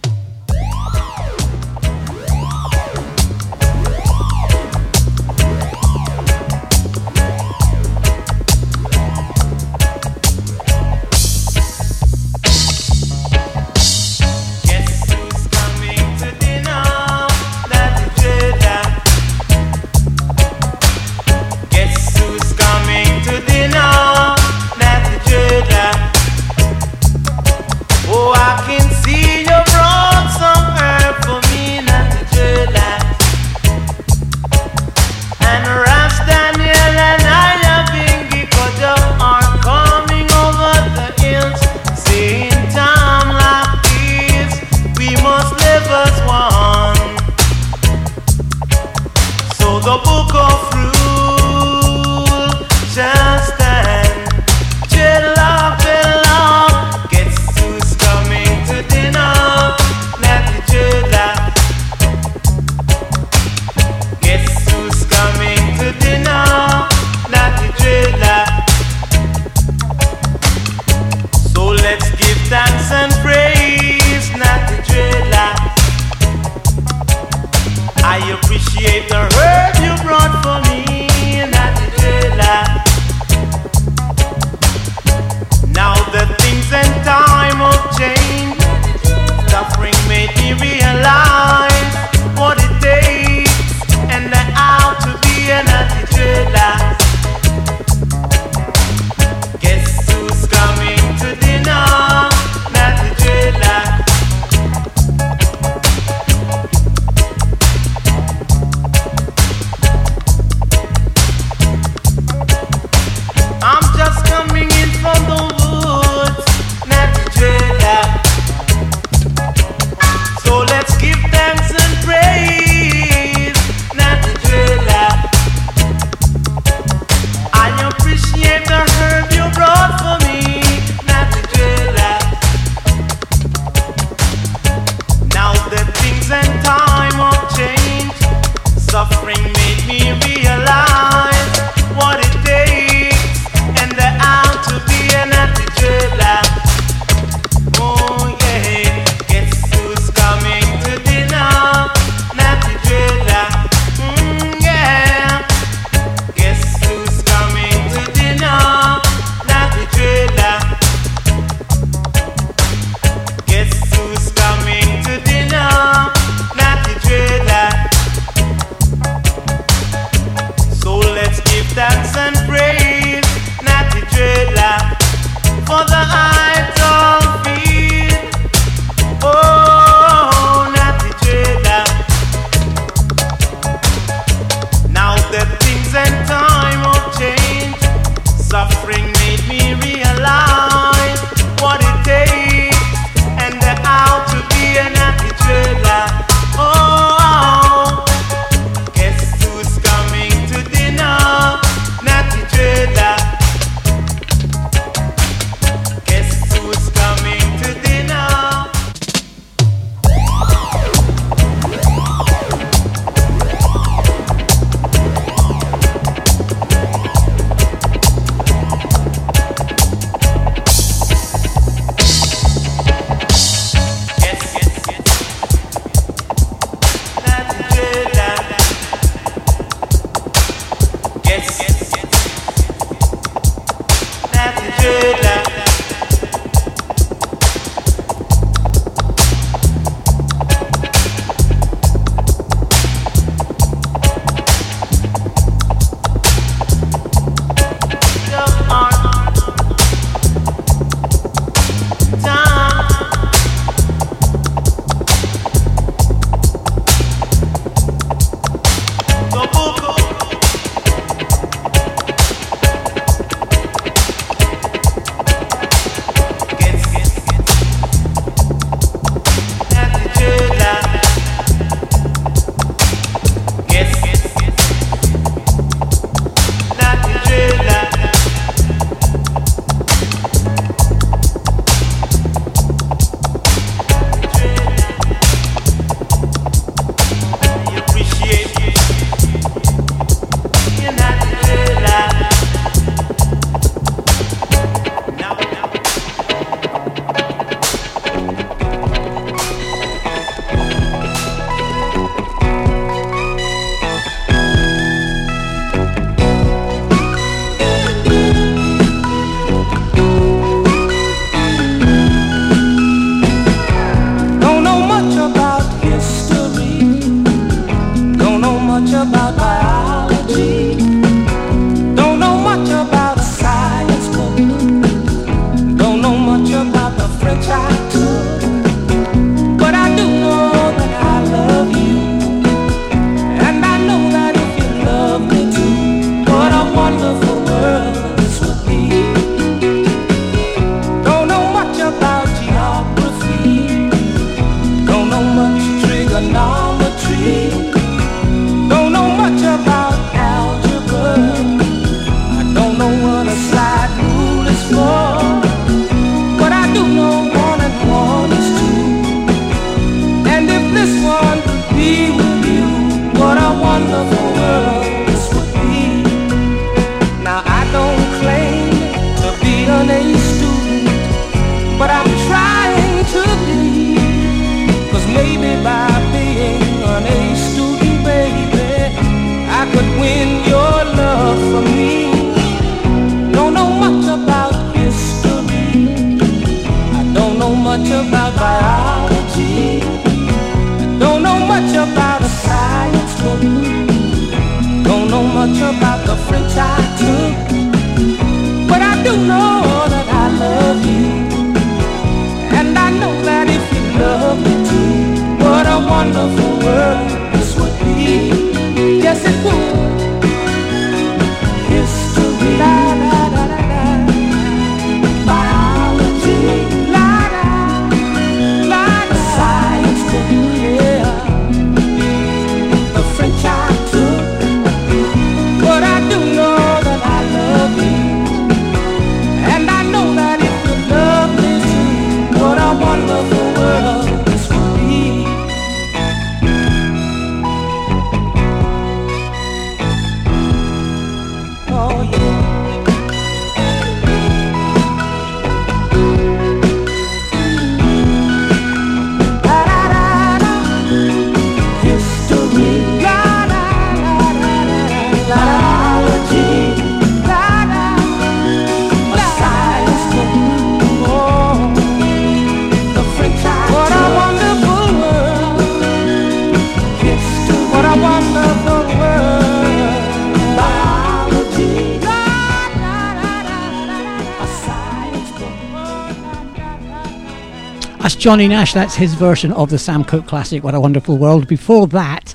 [SPEAKER 2] Johnny Nash. That's his version of the Sam Cooke classic, What a Wonderful World. Before that,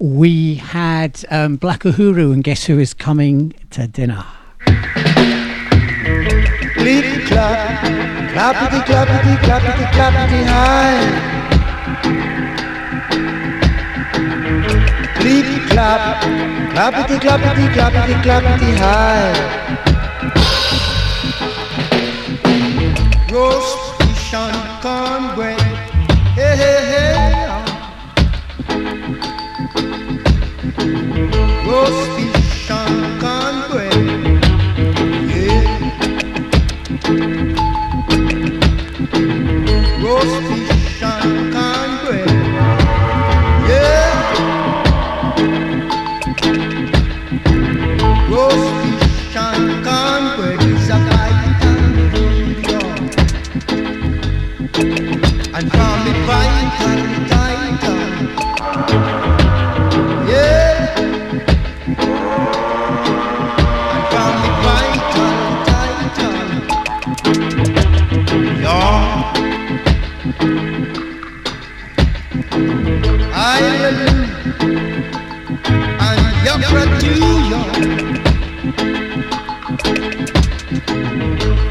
[SPEAKER 2] we had um, Black Uhuru, and guess who is coming to dinner?
[SPEAKER 7] Clippity clap, clappity clappity clappity clappity high. Clippity clap, clappity clappity clappity clappity high.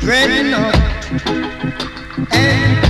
[SPEAKER 7] dreading up and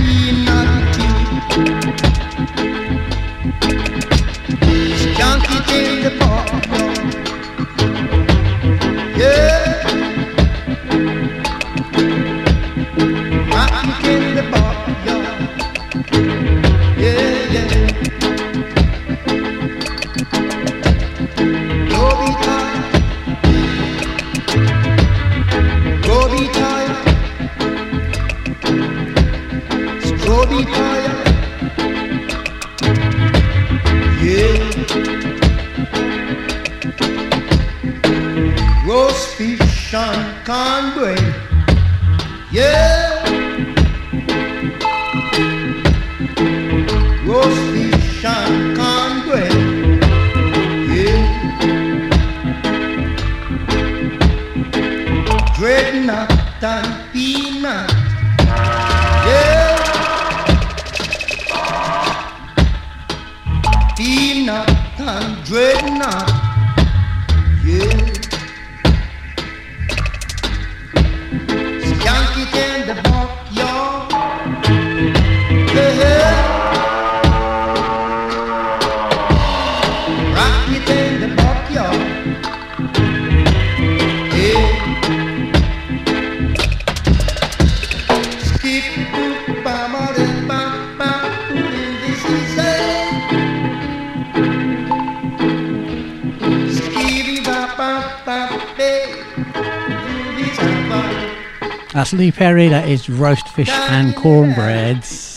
[SPEAKER 2] Andy Pereira is
[SPEAKER 24] roast fish and cornbreads.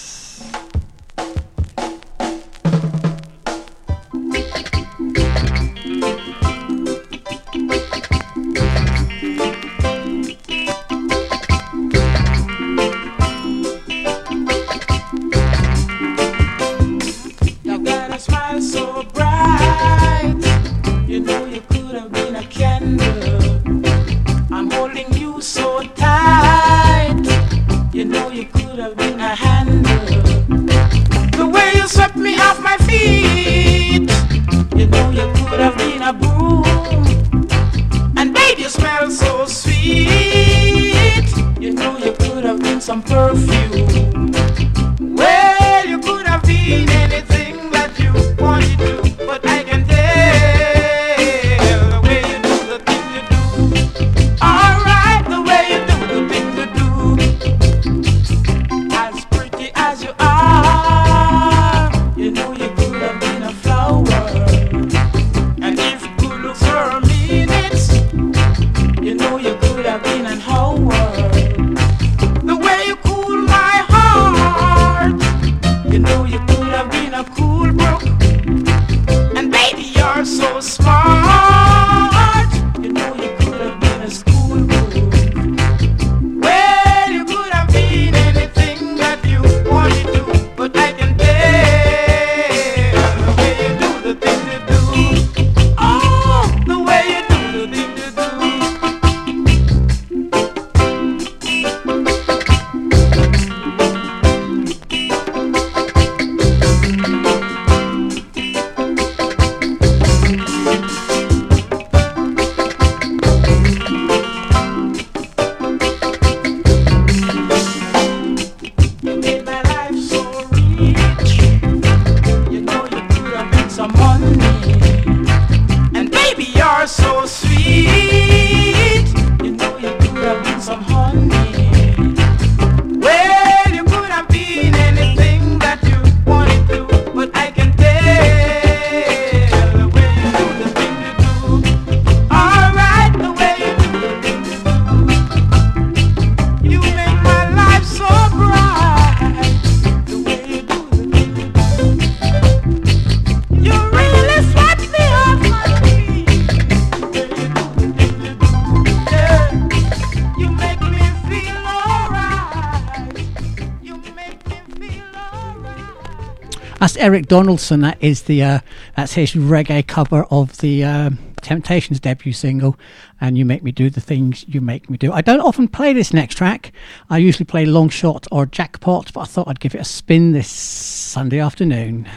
[SPEAKER 24] Eric Donaldson. That is the uh, that's his reggae cover of the uh, Temptations debut single, and you make me do the things you make me do. I don't often play this next track. I usually play Long Shot or Jackpot, but I thought I'd give it a spin this Sunday afternoon.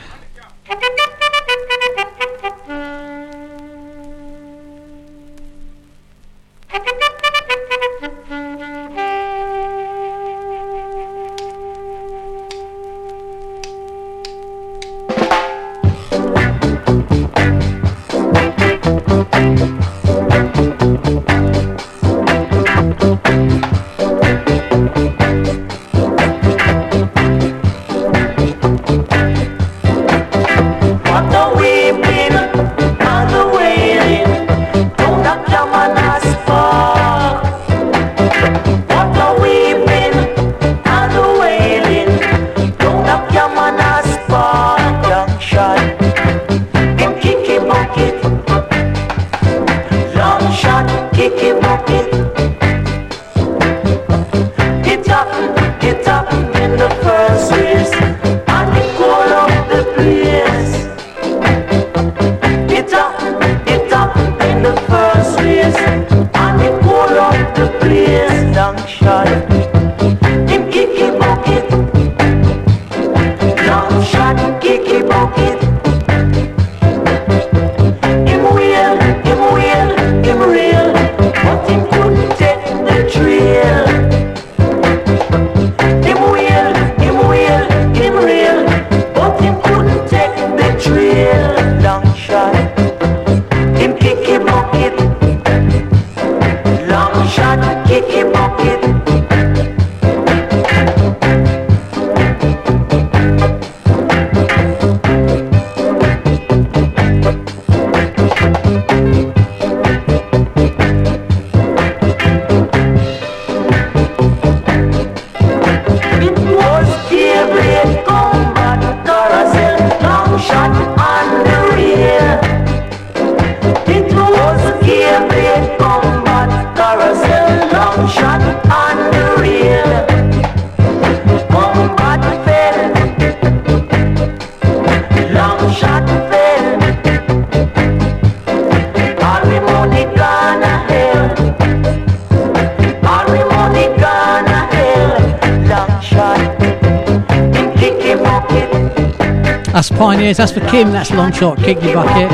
[SPEAKER 2] That's Pioneers. That's for Kim. That's Long Shot, Kick Your Bucket.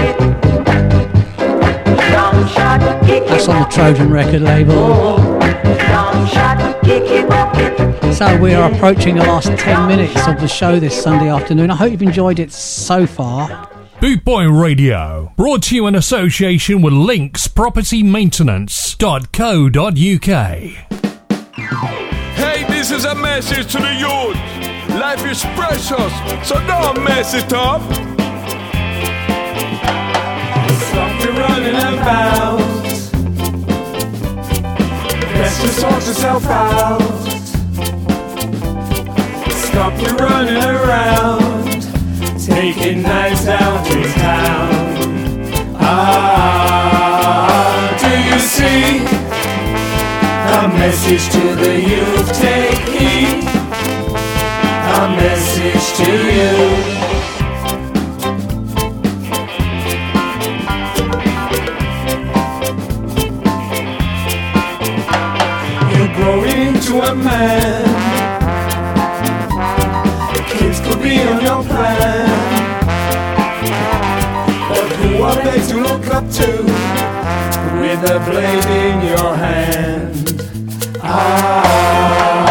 [SPEAKER 4] Long shot, kicky
[SPEAKER 2] That's on the Trojan record label.
[SPEAKER 4] Long shot, kicky bucket.
[SPEAKER 2] So we are approaching the last 10 minutes of the show this Sunday afternoon. I hope you've enjoyed it so far.
[SPEAKER 1] Boot Boy Radio, brought to you in association with Links Property Maintenance.co.uk.
[SPEAKER 25] Hey, this is a message to the youth. Life is precious, so don't mess it up.
[SPEAKER 26] Stop your running about. Best to sort yourself out. Stop your running around. Taking knives down to town. Ah, do you see? A message to the youth, take heed. A message to you. You're growing into a man. Kids could be on your plan. But who are they to look up to with a blade in your hand? Ah,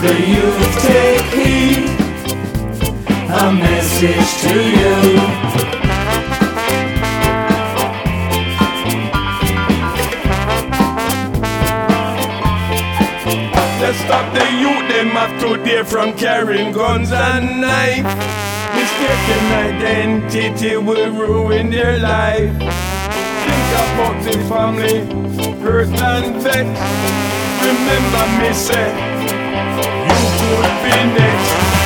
[SPEAKER 26] the youth? Take heed. A message to you.
[SPEAKER 25] Let's stop the youth, them have to dare from carrying guns and knife. Mistaken identity will ruin their life. Think about the family, hurt and vex. Remember me say, you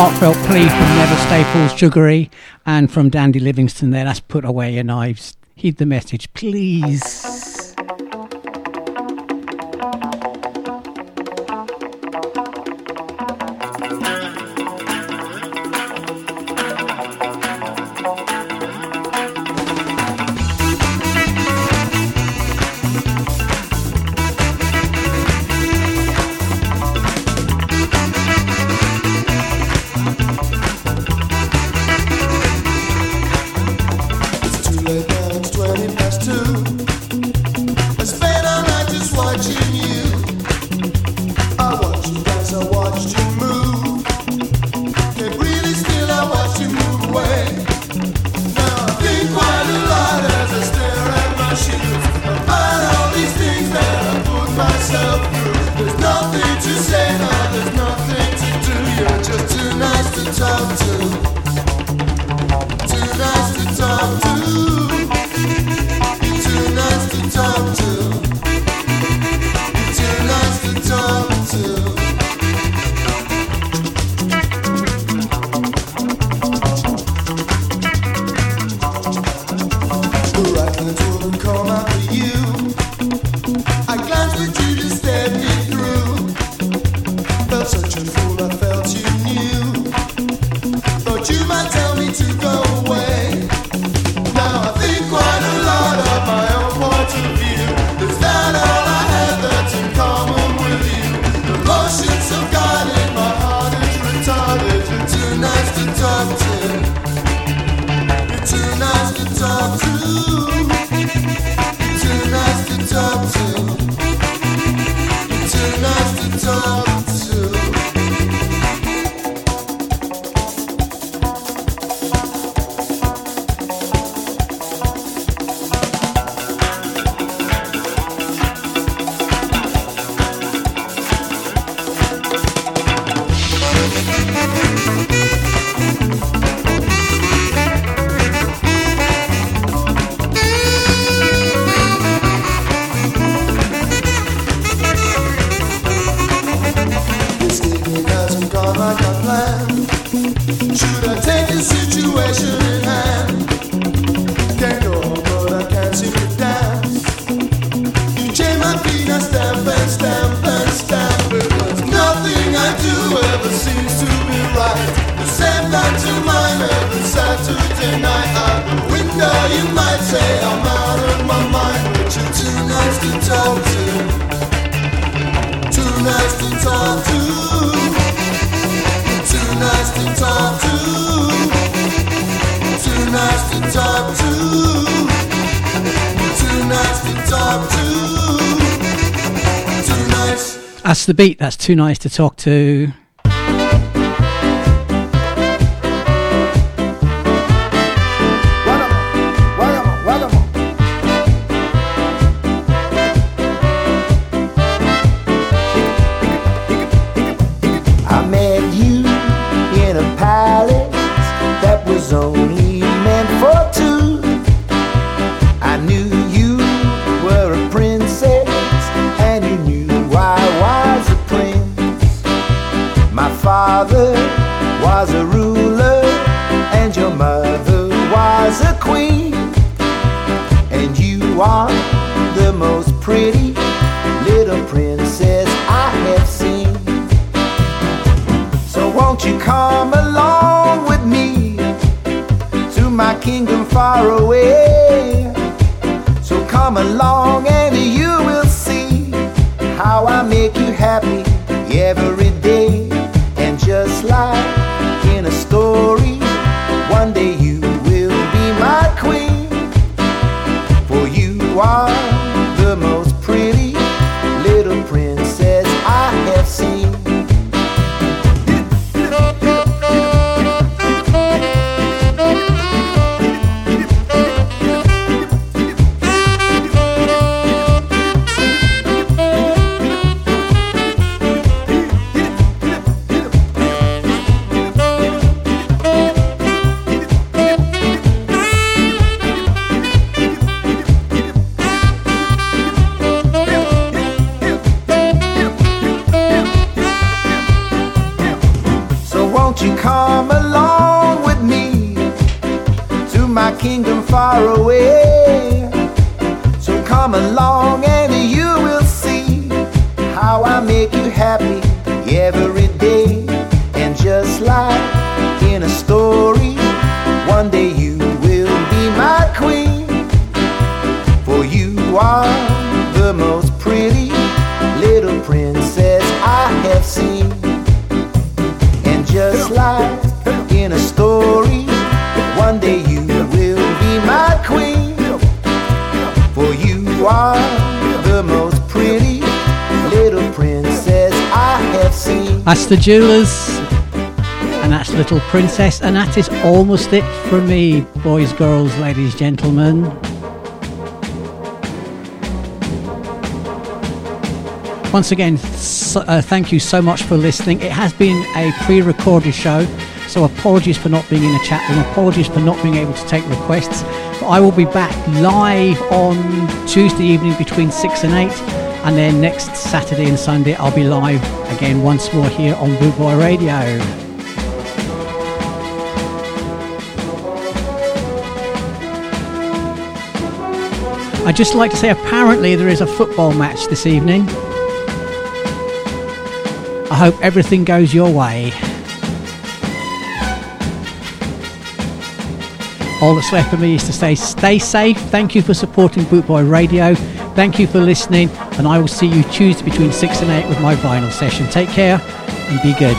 [SPEAKER 15] heartfelt plea from Neville Staples Sugary and from Dandy Livingstone there. That's put away your knives. Heed the message, please. beat. That's too nice to talk to.
[SPEAKER 27] The
[SPEAKER 2] Jewelers, and that's Little Princess, and that is almost it for me, boys, girls, ladies, gentlemen. Once again, so, uh, thank you so much for listening. It has been a pre recorded show, so apologies for not being in the chat room, apologies for not being able to take requests. But I will be back live on Tuesday evening between 6 and 8, and then next Saturday and Sunday I'll be live again once more here on Boot Boy Radio. I'd just like to say apparently there is a football match this evening. I hope everything goes your way. All that's left for me is to say stay safe. Thank you for supporting Boot Boy Radio. Thank you for listening, and I will see you Tuesday between 6 and 8 with my vinyl session. Take care and be good.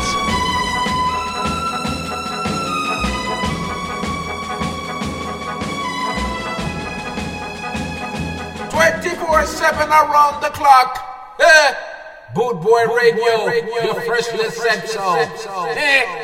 [SPEAKER 21] 24 7 around the clock. Eh? Boot Boy Radio, your freshly said so. Eh, eh,